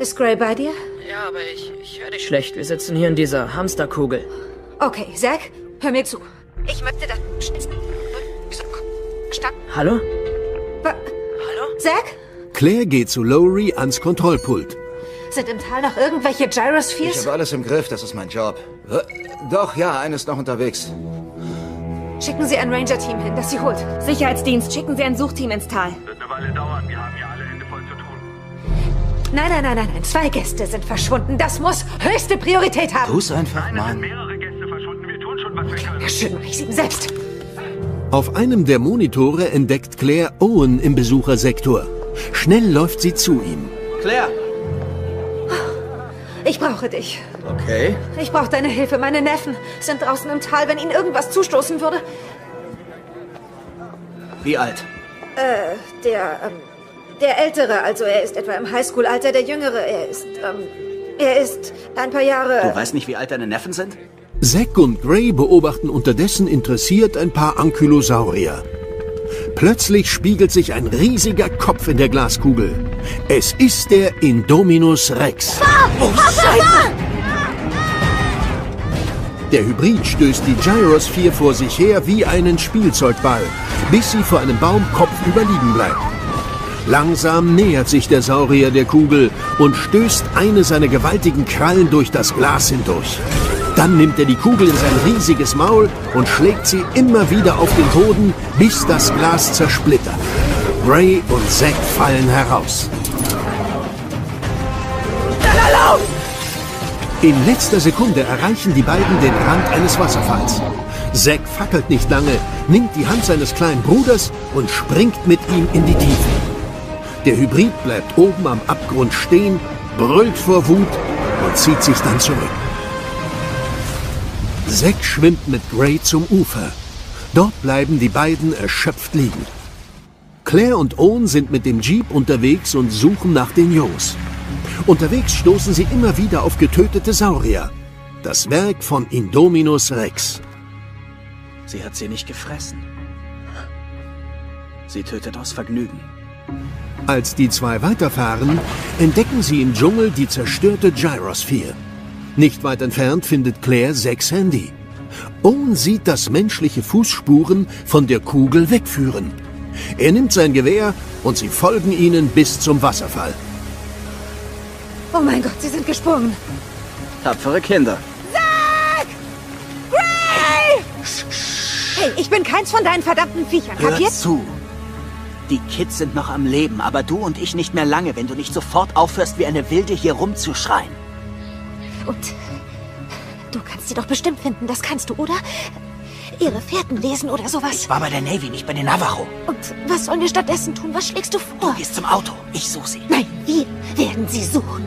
Ist Gray bei dir? Ja, aber ich, ich höre dich schlecht. Wir sitzen hier in dieser Hamsterkugel. Okay, Zack, hör mir zu. Ich möchte das... Stopp. Hallo? Wa Hallo? Zack? Claire geht zu Lowry ans Kontrollpult. Sind im Tal noch irgendwelche Gyrospheres? Ich habe alles im Griff, das ist mein Job. Äh, Doch, ja, eines noch unterwegs. Schicken Sie ein Ranger-Team hin, das sie holt. Sicherheitsdienst, schicken Sie ein Suchteam ins Tal. Wird eine Weile dauern. Wir haben hier alle Hände voll zu tun. Nein, nein, nein, nein, nein. Zwei Gäste sind verschwunden. Das muss höchste Priorität haben. Tu's einfach, Mann. Mehrere Gäste verschwunden. Wir tun schon, was wir können. Ja, schön, mach ich sie selbst. Auf einem der Monitore entdeckt Claire Owen im Besuchersektor. Schnell läuft sie zu ihm. Claire! Ich brauche dich. Okay. Ich brauche deine Hilfe. Meine Neffen sind draußen im Tal. Wenn ihnen irgendwas zustoßen würde. Wie alt? Äh, der, ähm, der Ältere, also er ist etwa im Highschool-Alter. Der Jüngere, er ist, ähm, er ist ein paar Jahre. Du weißt nicht, wie alt deine Neffen sind? Zack und Gray beobachten unterdessen interessiert ein paar Ankylosaurier. Plötzlich spiegelt sich ein riesiger Kopf in der Glaskugel. Es ist der Indominus Rex. Oh, Scheiße! Der Hybrid stößt die Gyrosphere vor sich her wie einen Spielzeugball, bis sie vor einem Baum kopfüber liegen bleibt. Langsam nähert sich der Saurier der Kugel und stößt eine seiner gewaltigen Krallen durch das Glas hindurch. Dann nimmt er die Kugel in sein riesiges Maul und schlägt sie immer wieder auf den Boden, bis das Glas zersplittert. Ray und Zack fallen heraus. In letzter Sekunde erreichen die beiden den Rand eines Wasserfalls. Zack fackelt nicht lange, nimmt die Hand seines kleinen Bruders und springt mit ihm in die Tiefe. Der Hybrid bleibt oben am Abgrund stehen, brüllt vor Wut und zieht sich dann zurück. Zack schwimmt mit Gray zum Ufer. Dort bleiben die beiden erschöpft liegen. Claire und Owen sind mit dem Jeep unterwegs und suchen nach den Jungs. Unterwegs stoßen sie immer wieder auf getötete Saurier. Das Werk von Indominus Rex. Sie hat sie nicht gefressen. Sie tötet aus Vergnügen. Als die zwei weiterfahren, entdecken sie im Dschungel die zerstörte Gyrosphere. Nicht weit entfernt findet Claire Zacks Handy. Owen sieht, dass menschliche Fußspuren von der Kugel wegführen. Er nimmt sein Gewehr und sie folgen ihnen bis zum Wasserfall. Oh mein Gott, sie sind gesprungen. Tapfere Kinder. Zack! Gray! Hey, ich bin keins von deinen verdammten Viechern, Hör kapiert? zu. Die Kids sind noch am Leben, aber du und ich nicht mehr lange, wenn du nicht sofort aufhörst, wie eine Wilde hier rumzuschreien. Und du kannst sie doch bestimmt finden, das kannst du, oder? Ihre Fährten lesen oder sowas. Ich war bei der Navy, nicht bei den Navajo. Und was sollen wir stattdessen tun? Was schlägst du vor? Du gehst zum Auto. Ich suche sie. Nein, wir werden sie suchen.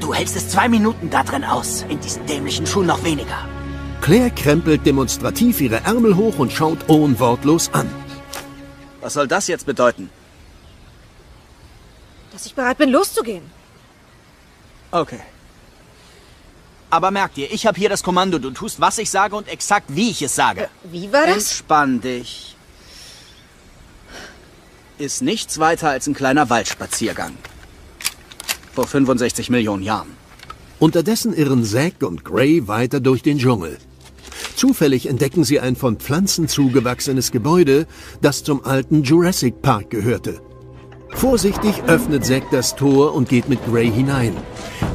Du hältst es zwei Minuten da drin aus. In diesen dämlichen Schuhen noch weniger. Claire krempelt demonstrativ ihre Ärmel hoch und schaut Owen wortlos an. Was soll das jetzt bedeuten? Dass ich bereit bin, loszugehen. Okay. Aber merk dir, ich habe hier das Kommando. Du tust, was ich sage und exakt, wie ich es sage. Wie war das? Entspann dich. Ist nichts weiter als ein kleiner Waldspaziergang. Vor 65 Millionen Jahren. Unterdessen irren Zack und Gray weiter durch den Dschungel. Zufällig entdecken sie ein von Pflanzen zugewachsenes Gebäude, das zum alten Jurassic Park gehörte. Vorsichtig öffnet Zack das Tor und geht mit Gray hinein.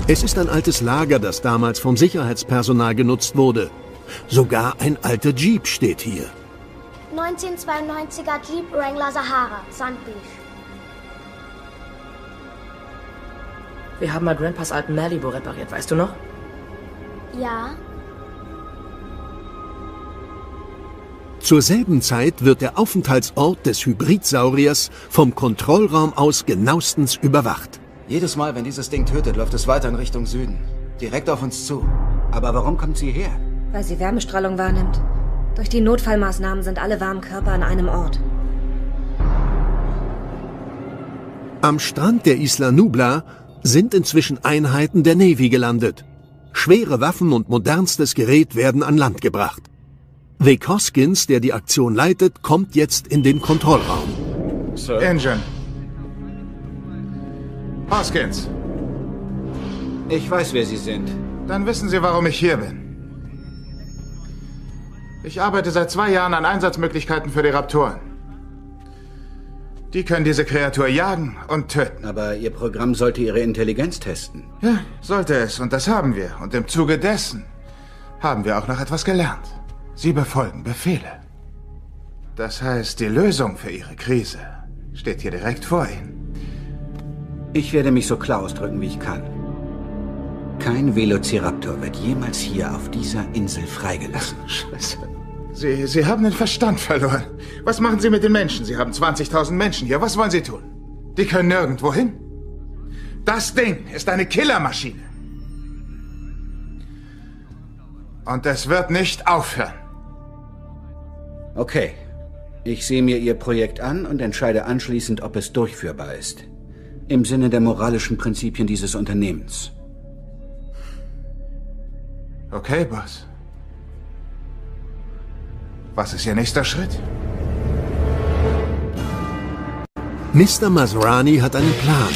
Es ist ein altes Lager, das damals vom Sicherheitspersonal genutzt wurde. Sogar ein alter Jeep steht hier. 1992er Jeep Wrangler Sahara, Sandbeach. Wir haben mal Grandpas alten Malibu repariert, weißt du noch? Ja, Zur selben Zeit wird der Aufenthaltsort des Hybridsauriers vom Kontrollraum aus genauestens überwacht. Jedes Mal, wenn dieses Ding tötet, läuft es weiter in Richtung Süden. Direkt auf uns zu. Aber warum kommt sie her? Weil sie Wärmestrahlung wahrnimmt. Durch die Notfallmaßnahmen sind alle warmen Körper an einem Ort. Am Strand der Isla Nubla sind inzwischen Einheiten der Navy gelandet. Schwere Waffen und modernstes Gerät werden an Land gebracht. Vic Hoskins, der die Aktion leitet, kommt jetzt in den Kontrollraum. Sir. Engine. Hoskins. Ich weiß, wer Sie sind. Dann wissen Sie, warum ich hier bin. Ich arbeite seit zwei Jahren an Einsatzmöglichkeiten für die Raptoren. Die können diese Kreatur jagen und töten. Aber Ihr Programm sollte Ihre Intelligenz testen. Ja, sollte es. Und das haben wir. Und im Zuge dessen haben wir auch noch etwas gelernt. Sie befolgen Befehle. Das heißt, die Lösung für Ihre Krise steht hier direkt vor Ihnen. Ich werde mich so klar ausdrücken, wie ich kann. Kein Velociraptor wird jemals hier auf dieser Insel freigelassen. Scheiße. Sie, Sie haben den Verstand verloren. Was machen Sie mit den Menschen? Sie haben 20.000 Menschen hier. Was wollen Sie tun? Die können nirgendwo hin. Das Ding ist eine Killermaschine. Und es wird nicht aufhören. Okay. Ich sehe mir Ihr Projekt an und entscheide anschließend, ob es durchführbar ist. Im Sinne der moralischen Prinzipien dieses Unternehmens. Okay, Boss. Was ist Ihr nächster Schritt? Mr. Masrani hat einen Plan.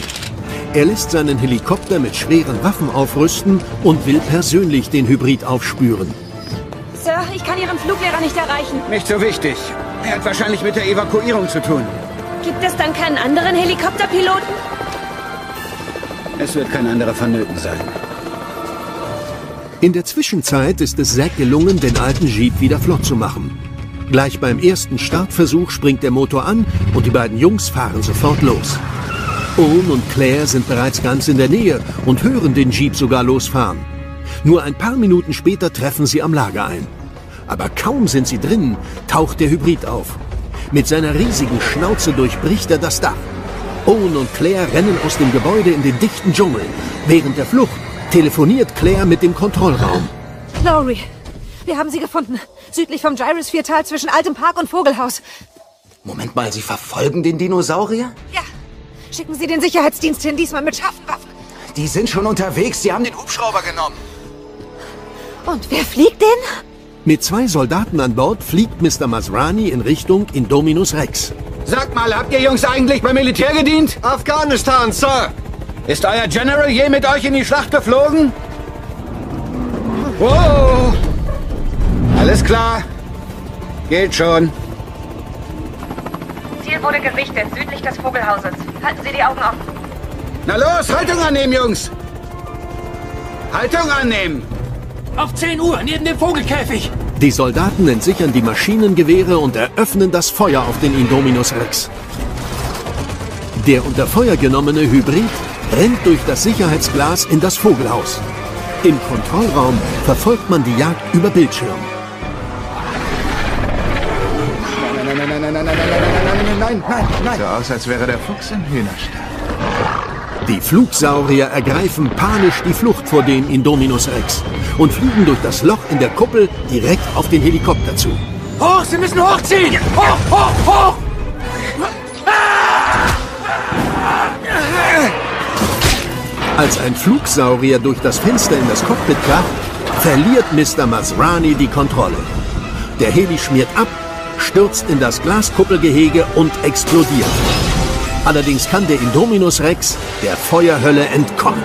Er lässt seinen Helikopter mit schweren Waffen aufrüsten und will persönlich den Hybrid aufspüren. Sir, ich kann Ihren Fluglehrer nicht erreichen. Nicht so wichtig. Er hat wahrscheinlich mit der Evakuierung zu tun. Gibt es dann keinen anderen Helikopterpiloten? Es wird kein anderer vonnöten sein. In der Zwischenzeit ist es Zack gelungen, den alten Jeep wieder flott zu machen. Gleich beim ersten Startversuch springt der Motor an und die beiden Jungs fahren sofort los. Owen und Claire sind bereits ganz in der Nähe und hören den Jeep sogar losfahren. Nur ein paar Minuten später treffen sie am Lager ein. Aber kaum sind sie drin, taucht der Hybrid auf. Mit seiner riesigen Schnauze durchbricht er das Dach. Owen und Claire rennen aus dem Gebäude in den dichten Dschungel. Während der Flucht telefoniert Claire mit dem Kontrollraum. Lowry, wir haben sie gefunden. Südlich vom Gyrosphere-Tal zwischen Altem Park und Vogelhaus. Moment mal, Sie verfolgen den Dinosaurier? Ja. Schicken Sie den Sicherheitsdienst hin, diesmal mit scharfen Waffen. Die sind schon unterwegs. Sie haben den Hubschrauber genommen. Und wer fliegt den? Mit zwei Soldaten an Bord fliegt Mr. Masrani in Richtung Indominus Rex. Sagt mal, habt ihr Jungs eigentlich beim Militär gedient? Afghanistan, Sir. Ist euer General je mit euch in die Schlacht geflogen? Wow. Alles klar. Geht schon. Ziel wurde gesichtet, südlich des Vogelhauses. Halten Sie die Augen offen. Na los, Haltung annehmen, Jungs. Haltung annehmen. Auf 10 Uhr, neben dem Vogelkäfig. Die Soldaten entsichern die Maschinengewehre und eröffnen das Feuer auf den Indominus Rex. Der unter Feuer genommene Hybrid rennt durch das Sicherheitsglas in das Vogelhaus. Im Kontrollraum verfolgt man die Jagd über Bildschirm. Nein, nein, nein, nein, nein, nein, nein, nein, nein, nein, nein. So aus, als wäre der Fuchs im Hühnerstall. Die Flugsaurier ergreifen panisch die Flucht vor dem Indominus Rex und fliegen durch das Loch in der Kuppel direkt auf den Helikopter zu. Hoch, Sie müssen hochziehen! Hoch, hoch, hoch! Als ein Flugsaurier durch das Fenster in das Cockpit kracht, verliert Mr. Masrani die Kontrolle. Der Heli schmiert ab, stürzt in das Glaskuppelgehege und explodiert. Allerdings kann der Indominus Rex der Feuerhölle entkommen.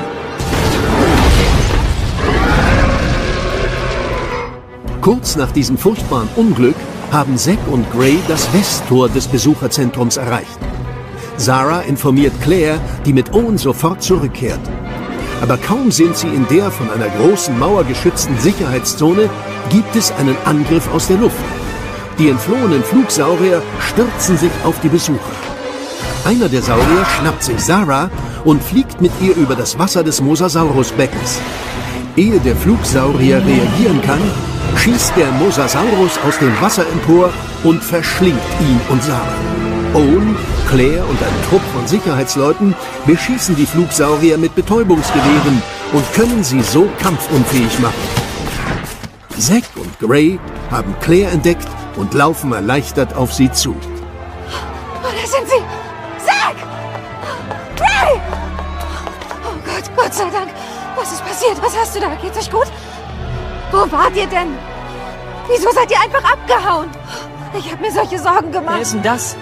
Kurz nach diesem furchtbaren Unglück haben Zack und Gray das Westtor des Besucherzentrums erreicht. Sarah informiert Claire, die mit Owen sofort zurückkehrt. Aber kaum sind sie in der von einer großen Mauer geschützten Sicherheitszone, gibt es einen Angriff aus der Luft. Die entflohenen Flugsaurier stürzen sich auf die Besucher. Einer der Saurier schnappt sich Sarah und fliegt mit ihr über das Wasser des Mosasaurusbeckens. Ehe der Flugsaurier reagieren kann, schießt der Mosasaurus aus dem Wasser empor und verschlingt ihn und Sarah. Owen, Claire und ein Trupp von Sicherheitsleuten beschießen die Flugsaurier mit Betäubungsgewehren und können sie so kampfunfähig machen. Zack und Gray haben Claire entdeckt und laufen erleichtert auf sie zu. Oh, da sind sie! Gott, sei Dank! Was ist passiert? Was hast du da? Geht's euch gut? Wo wart ihr denn? Wieso seid ihr einfach abgehauen? Ich habe mir solche Sorgen gemacht. Wer ist denn das?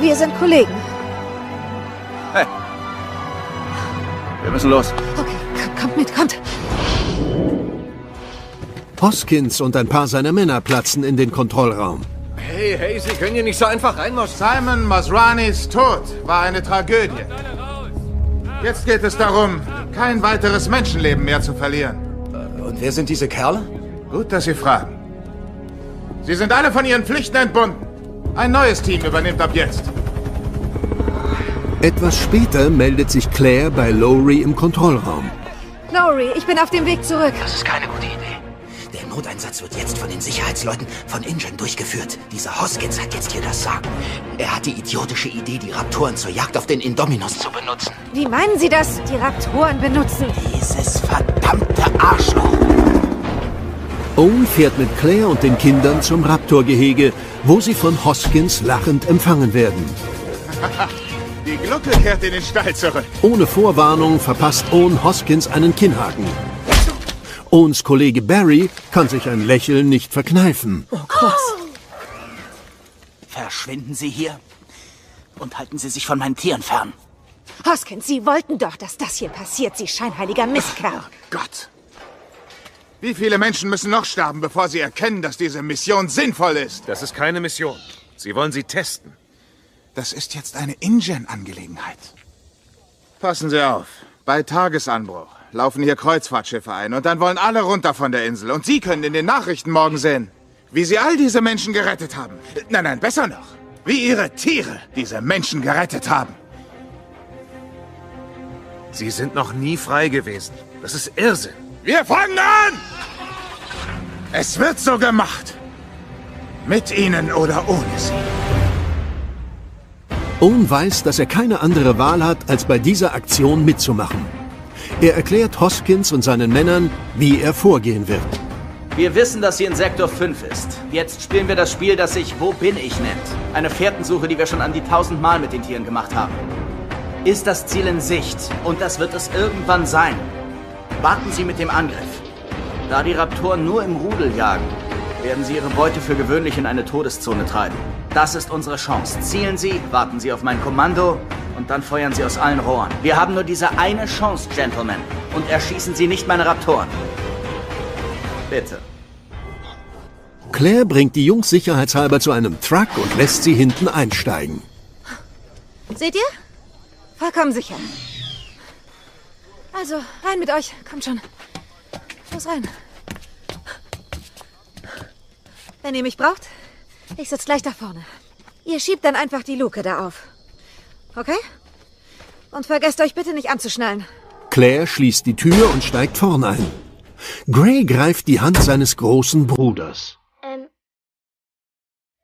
Wir sind Kollegen. Hey. Wir müssen los. Okay, komm- kommt mit, kommt. Hoskins und ein paar seiner Männer platzen in den Kontrollraum. Hey, hey, Sie können hier nicht so einfach reinmarschieren. Simon Masranis Tod war eine Tragödie. Jetzt geht es darum, kein weiteres Menschenleben mehr zu verlieren. Und wer sind diese Kerle? Gut, dass Sie fragen. Sie sind alle von ihren Pflichten entbunden. Ein neues Team übernimmt ab jetzt. Etwas später meldet sich Claire bei Lowry im Kontrollraum. Lowry, ich bin auf dem Weg zurück. Das ist keine gute Idee. Der Noteinsatz wird jetzt von den Sicherheitsleuten von Ingen durchgeführt. Dieser Hoskins hat jetzt hier das Sagen. Er hat die idiotische Idee, die Raptoren zur Jagd auf den Indominus zu benutzen. Wie meinen Sie das? Die Raptoren benutzen. Dieses verdammte Arschloch. Owen fährt mit Claire und den Kindern zum Raptorgehege, wo sie von Hoskins lachend empfangen werden. Die Glucke kehrt in den Stall zurück. Ohne Vorwarnung verpasst Owen Hoskins einen Kinnhaken. Owens Kollege Barry kann sich ein Lächeln nicht verkneifen. Oh, krass. Verschwinden Sie hier und halten Sie sich von meinen Tieren fern. Hoskins, Sie wollten doch, dass das hier passiert, Sie scheinheiliger Mistkerl. Gott. Wie viele Menschen müssen noch sterben, bevor sie erkennen, dass diese Mission sinnvoll ist? Das ist keine Mission. Sie wollen sie testen. Das ist jetzt eine InGen-Angelegenheit. Passen Sie auf. Bei Tagesanbruch laufen hier Kreuzfahrtschiffe ein und dann wollen alle runter von der Insel. Und Sie können in den Nachrichten morgen sehen, wie Sie all diese Menschen gerettet haben. Nein, nein, besser noch. Wie Ihre Tiere diese Menschen gerettet haben. Sie sind noch nie frei gewesen. Das ist Irrsinn. Wir fangen an! Es wird so gemacht. Mit Ihnen oder ohne Sie. Owen weiß, dass er keine andere Wahl hat, als bei dieser Aktion mitzumachen. Er erklärt Hoskins und seinen Männern, wie er vorgehen wird. Wir wissen, dass sie in Sektor 5 ist. Jetzt spielen wir das Spiel, das sich Wo bin ich nennt. Eine Fährtensuche, die wir schon an die tausend Mal mit den Tieren gemacht haben. Ist das Ziel in Sicht und das wird es irgendwann sein. Warten Sie mit dem Angriff. Da die Raptoren nur im Rudel jagen, werden sie ihre Beute für gewöhnlich in eine Todeszone treiben. Das ist unsere Chance. Zielen Sie, warten Sie auf mein Kommando und dann feuern Sie aus allen Rohren. Wir haben nur diese eine Chance, Gentlemen. Und erschießen Sie nicht meine Raptoren. Bitte. Claire bringt die Jungs sicherheitshalber zu einem Truck und lässt sie hinten einsteigen. Seht ihr? Vollkommen sicher. Also, rein mit euch. Kommt schon. Los rein. Wenn ihr mich braucht, ich sitze gleich da vorne. Ihr schiebt dann einfach die Luke da auf. Okay? Und vergesst euch bitte nicht anzuschnallen. Claire schließt die Tür und steigt vorn ein. Gray greift die Hand seines großen Bruders. Ähm.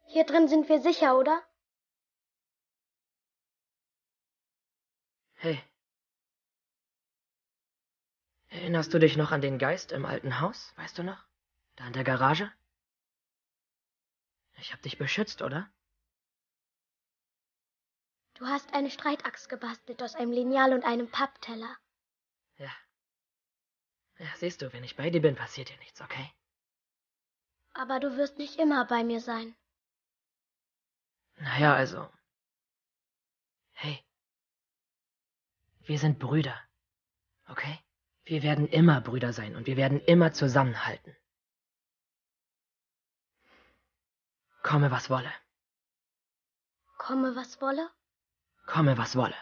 Hier drin sind wir sicher, oder? Hey. Erinnerst du dich noch an den Geist im alten Haus? Weißt du noch? Da in der Garage? Ich hab dich beschützt, oder? Du hast eine Streitaxt gebastelt aus einem Lineal und einem Pappteller. Ja. Ja, siehst du, wenn ich bei dir bin, passiert dir nichts, okay? Aber du wirst nicht immer bei mir sein. Naja, also. Hey. Wir sind Brüder. Okay? Wir werden immer Brüder sein und wir werden immer zusammenhalten. Komme, was wolle. Komme, was wolle? Komme, was wolle.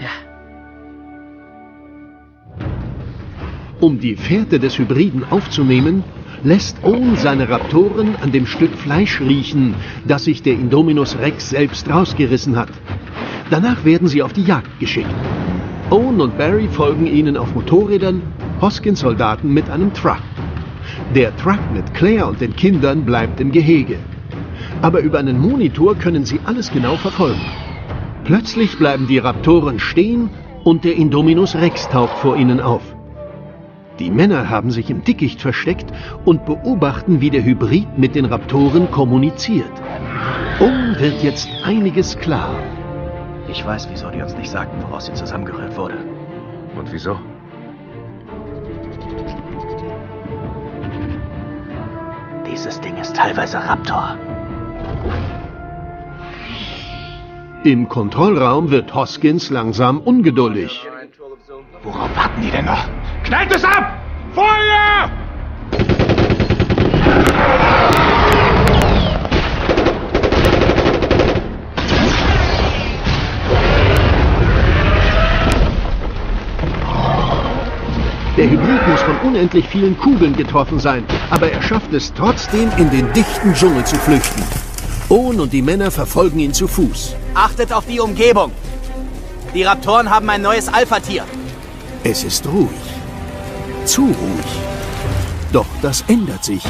Ja. Um die Fährte des Hybriden aufzunehmen, lässt Owen seine Raptoren an dem Stück Fleisch riechen, das sich der Indominus Rex selbst rausgerissen hat. Danach werden sie auf die Jagd geschickt. Owen und Barry folgen ihnen auf Motorrädern, Hoskins Soldaten mit einem Truck. Der Truck mit Claire und den Kindern bleibt im Gehege. Aber über einen Monitor können sie alles genau verfolgen. Plötzlich bleiben die Raptoren stehen und der Indominus Rex taucht vor ihnen auf. Die Männer haben sich im Dickicht versteckt und beobachten, wie der Hybrid mit den Raptoren kommuniziert. Um wird jetzt einiges klar. Ich weiß, wieso die uns nicht sagten, woraus sie zusammengerührt wurde. Und wieso? Dieses Ding ist teilweise Raptor. Im Kontrollraum wird Hoskins langsam ungeduldig. Worauf warten die denn noch? Knallt es ab! Feuer! Der Hybrid muss von unendlich vielen Kugeln getroffen sein, aber er schafft es trotzdem, in den dichten Dschungel zu flüchten. Owen und die Männer verfolgen ihn zu Fuß. Achtet auf die Umgebung. Die Raptoren haben ein neues Alpha-Tier. Es ist ruhig. Zu ruhig. Doch das ändert sich.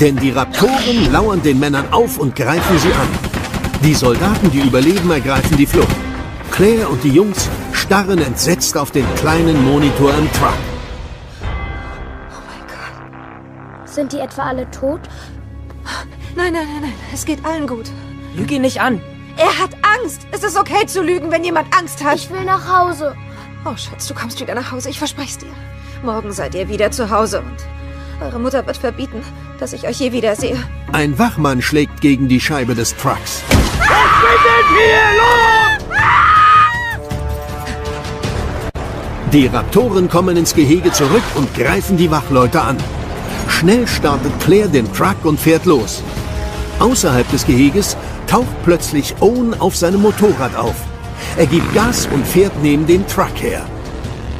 Denn die Raptoren lauern den Männern auf und greifen sie an. Die Soldaten, die überleben, ergreifen die Flucht. Claire und die Jungs starren entsetzt auf den kleinen Monitor im Truck. Sind die etwa alle tot? Nein, nein, nein, nein. Es geht allen gut. Lüg ihn nicht an. Er hat Angst. Es ist okay zu lügen, wenn jemand Angst hat. Ich will nach Hause. Oh, Schatz, du kommst wieder nach Hause. Ich verspreche dir. Morgen seid ihr wieder zu Hause und eure Mutter wird verbieten, dass ich euch je wiedersehe. Ein Wachmann schlägt gegen die Scheibe des Trucks. Die Raptoren kommen ins Gehege zurück und greifen die Wachleute an. Schnell startet Claire den Truck und fährt los. Außerhalb des Geheges taucht plötzlich Owen auf seinem Motorrad auf. Er gibt Gas und fährt neben dem Truck her.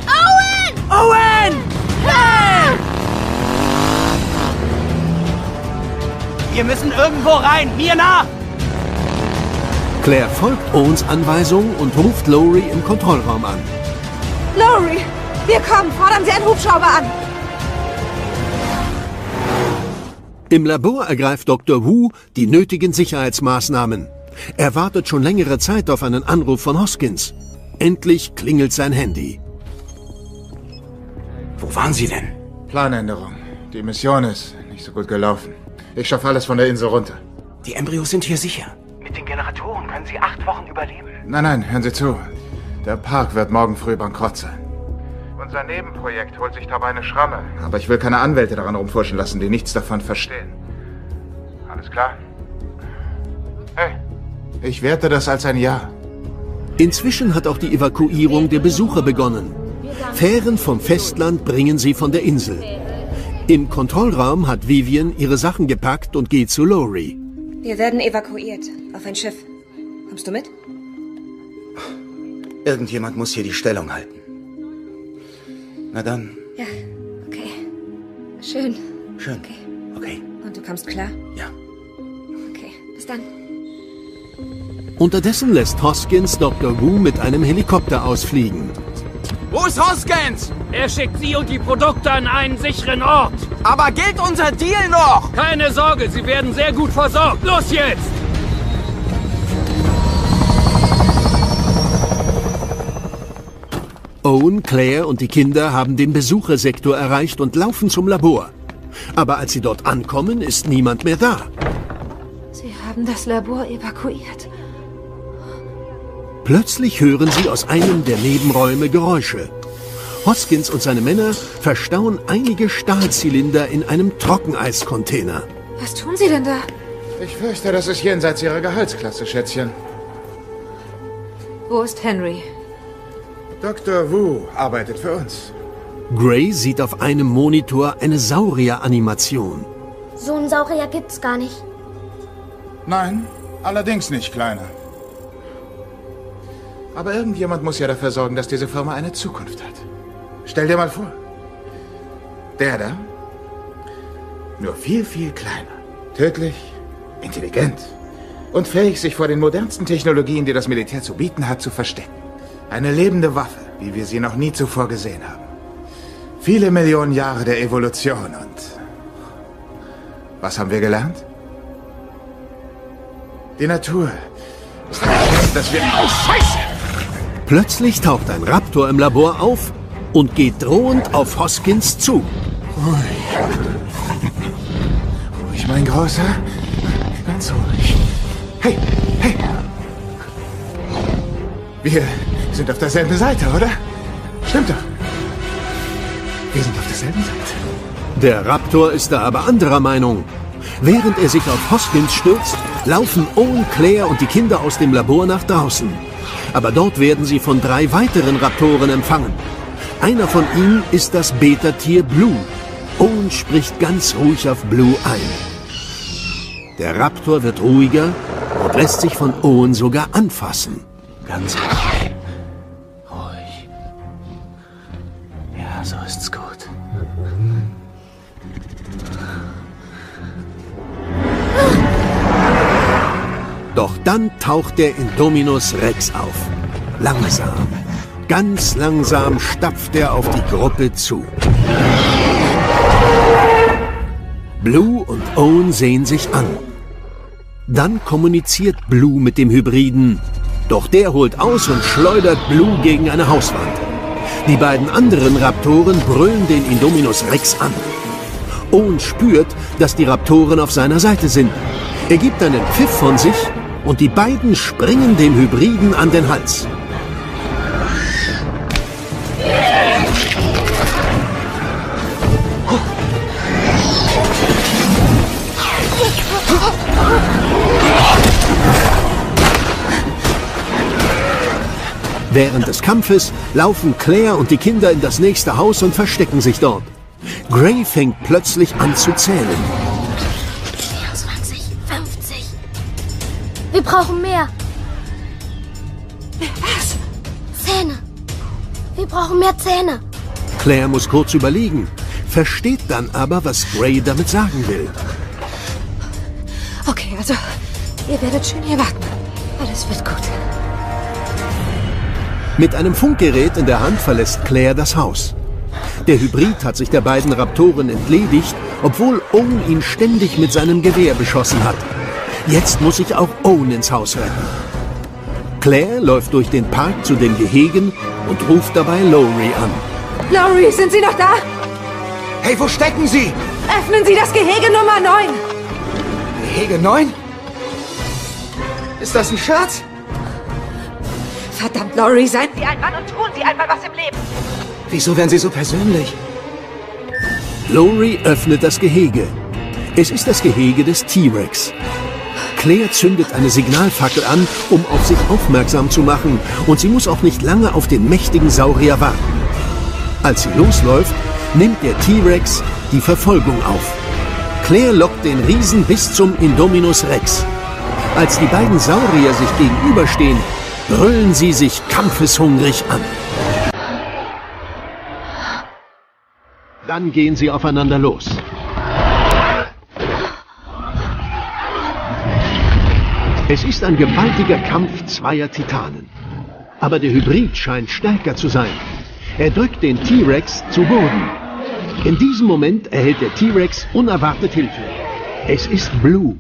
Owen! Owen! Hey! Wir müssen irgendwo rein. Mir nach! Claire folgt Owens Anweisung und ruft Lowry im Kontrollraum an. Lowry, wir kommen. Fordern Sie einen Hubschrauber an. Im Labor ergreift Dr. Wu die nötigen Sicherheitsmaßnahmen. Er wartet schon längere Zeit auf einen Anruf von Hoskins. Endlich klingelt sein Handy. Wo waren Sie denn? Planänderung. Die Mission ist nicht so gut gelaufen. Ich schaffe alles von der Insel runter. Die Embryos sind hier sicher. Mit den Generatoren können Sie acht Wochen überleben. Nein, nein, hören Sie zu. Der Park wird morgen früh bankrott sein. Unser Nebenprojekt holt sich dabei eine Schramme. Aber ich will keine Anwälte daran rumforschen lassen, die nichts davon verstehen. Alles klar? Hey, ich werte das als ein Ja. Inzwischen hat auch die Evakuierung der Besucher begonnen. Fähren vom Festland bringen sie von der Insel. Im Kontrollraum hat Vivian ihre Sachen gepackt und geht zu Lowry. Wir werden evakuiert. Auf ein Schiff. Kommst du mit? Irgendjemand muss hier die Stellung halten. Na dann, Ja, okay. Schön. schön. Okay. Und du kommst klar? Ja. Okay, bis dann. Unterdessen lässt Hoskins Dr. Wu mit einem Helikopter ausfliegen. Wo ist Hoskins? Er schickt Sie und die Produkte an einen sicheren Ort. Aber gilt unser Deal noch? Keine Sorge, Sie werden sehr gut versorgt. Los jetzt! Owen, Claire und die Kinder haben den Besuchersektor erreicht und laufen zum Labor. Aber als sie dort ankommen, ist niemand mehr da. Sie haben das Labor evakuiert. Plötzlich hören sie aus einem der Nebenräume Geräusche. Hoskins und seine Männer verstauen einige Stahlzylinder in einem Trockeneiscontainer. Was tun Sie denn da? Ich fürchte, das ist jenseits Ihrer Gehaltsklasse, Schätzchen. Wo ist Henry? Dr. Wu arbeitet für uns. Gray sieht auf einem Monitor eine Saurier-Animation. So einen Saurier gibt's gar nicht. Nein, allerdings nicht, Kleiner. Aber irgendjemand muss ja dafür sorgen, dass diese Firma eine Zukunft hat. Stell dir mal vor. Der da? Nur viel, viel kleiner. Tödlich, intelligent und fähig, sich vor den modernsten Technologien, die das Militär zu bieten hat, zu verstecken. Eine lebende Waffe, wie wir sie noch nie zuvor gesehen haben. Viele Millionen Jahre der Evolution und... Was haben wir gelernt? Die Natur ist ein Geschenk, das wir... Oh, Scheiße! Plötzlich taucht ein Raptor im Labor auf und geht drohend auf Hoskins zu. Ruhig. Ruhig, mein Großer. Ganz ruhig. Hey, hey. Wir sind auf derselben Seite, oder? Stimmt doch. Wir sind auf derselben Seite. Der Raptor ist da aber anderer Meinung. Während er sich auf Hoskins stürzt, laufen Owen, Claire und die Kinder aus dem Labor nach draußen. Aber dort werden sie von drei weiteren Raptoren empfangen. Einer von ihnen ist das Beta-Tier Blue. Owen spricht ganz ruhig auf Blue ein. Der Raptor wird ruhiger und lässt sich von Owen sogar anfassen. Ganz ruhig. Ruhig. Ja, so ist's gut. Doch dann taucht der Indominus Rex auf. Langsam, ganz langsam stapft er auf die Gruppe zu. Blue und Owen sehen sich an. Dann kommuniziert Blue mit dem Hybriden. Doch der holt aus und schleudert Blue gegen eine Hauswand. Die beiden anderen Raptoren brüllen den Indominus Rex an. Owen spürt, dass die Raptoren auf seiner Seite sind. Er gibt einen Pfiff von sich und die beiden springen dem Hybriden an den Hals. Während des Kampfes laufen Claire und die Kinder in das nächste Haus und verstecken sich dort. Gray fängt plötzlich an zu zählen. 24, 50. Wir brauchen mehr. Was? Zähne. Wir brauchen mehr Zähne. Claire muss kurz überlegen, versteht dann aber, was Gray damit sagen will. Okay, also, ihr werdet schön hier warten. Alles wird gut. Mit einem Funkgerät in der Hand verlässt Claire das Haus. Der Hybrid hat sich der beiden Raptoren entledigt, obwohl Owen ihn ständig mit seinem Gewehr beschossen hat. Jetzt muss sich auch Owen ins Haus retten. Claire läuft durch den Park zu den Gehegen und ruft dabei Lowry an. Lowry, sind Sie noch da? Hey, wo stecken Sie? Öffnen Sie das Gehege Nummer 9. Gehege 9? Ist das ein Scherz? Verdammt, Lowry, seien Sie ein Mann und tun Sie einmal was im Leben. Wieso werden Sie so persönlich? Lowry öffnet das Gehege. Es ist das Gehege des T-Rex. Claire zündet eine Signalfackel an, um auf sich aufmerksam zu machen, und sie muss auch nicht lange auf den mächtigen Saurier warten. Als sie losläuft, nimmt der T-Rex die Verfolgung auf. Claire lockt den Riesen bis zum Indominus Rex. Als die beiden Saurier sich gegenüberstehen, brüllen sie sich kampfeshungrig an. Dann gehen sie aufeinander los. Es ist ein gewaltiger Kampf zweier Titanen. Aber der Hybrid scheint stärker zu sein. Er drückt den T-Rex zu Boden. In diesem Moment erhält der T-Rex unerwartet Hilfe. Es ist Blue,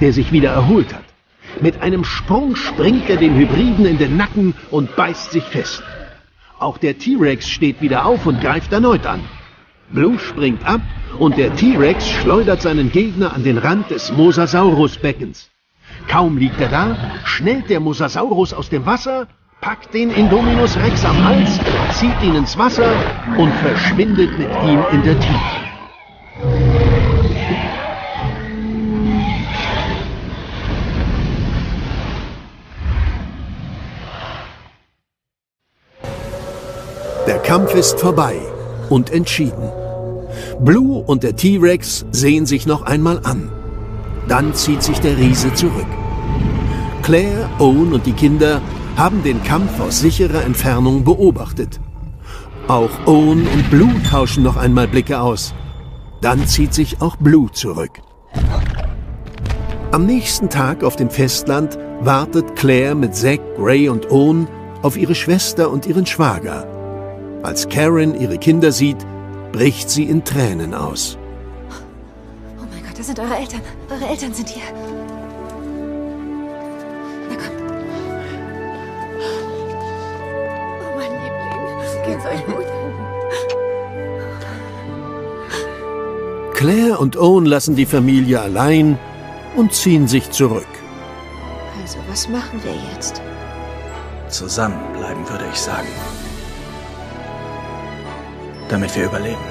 der sich wieder erholt hat. Mit einem Sprung springt er dem Hybriden in den Nacken und beißt sich fest. Auch der T-Rex steht wieder auf und greift erneut an. Blue springt ab und der T-Rex schleudert seinen Gegner an den Rand des Mosasaurus-Beckens. Kaum liegt er da, schnellt der Mosasaurus aus dem Wasser, packt den Indominus Rex am Hals, zieht ihn ins Wasser und verschwindet mit ihm in der Tiefe. Kampf ist vorbei und entschieden. Blue und der T-Rex sehen sich noch einmal an. Dann zieht sich der Riese zurück. Claire, Owen und die Kinder haben den Kampf aus sicherer Entfernung beobachtet. Auch Owen und Blue tauschen noch einmal Blicke aus. Dann zieht sich auch Blue zurück. Am nächsten Tag auf dem Festland wartet Claire mit Zack, Gray und Owen auf ihre Schwester und ihren Schwager. Als Karen ihre Kinder sieht, bricht sie in Tränen aus. Oh mein Gott, das sind eure Eltern. Eure Eltern sind hier. Na komm. Oh mein Liebling, geht's euch gut? Claire und Owen lassen die Familie allein und ziehen sich zurück. Also, was machen wir jetzt? Zusammenbleiben, würde ich sagen. Damit wir überleben.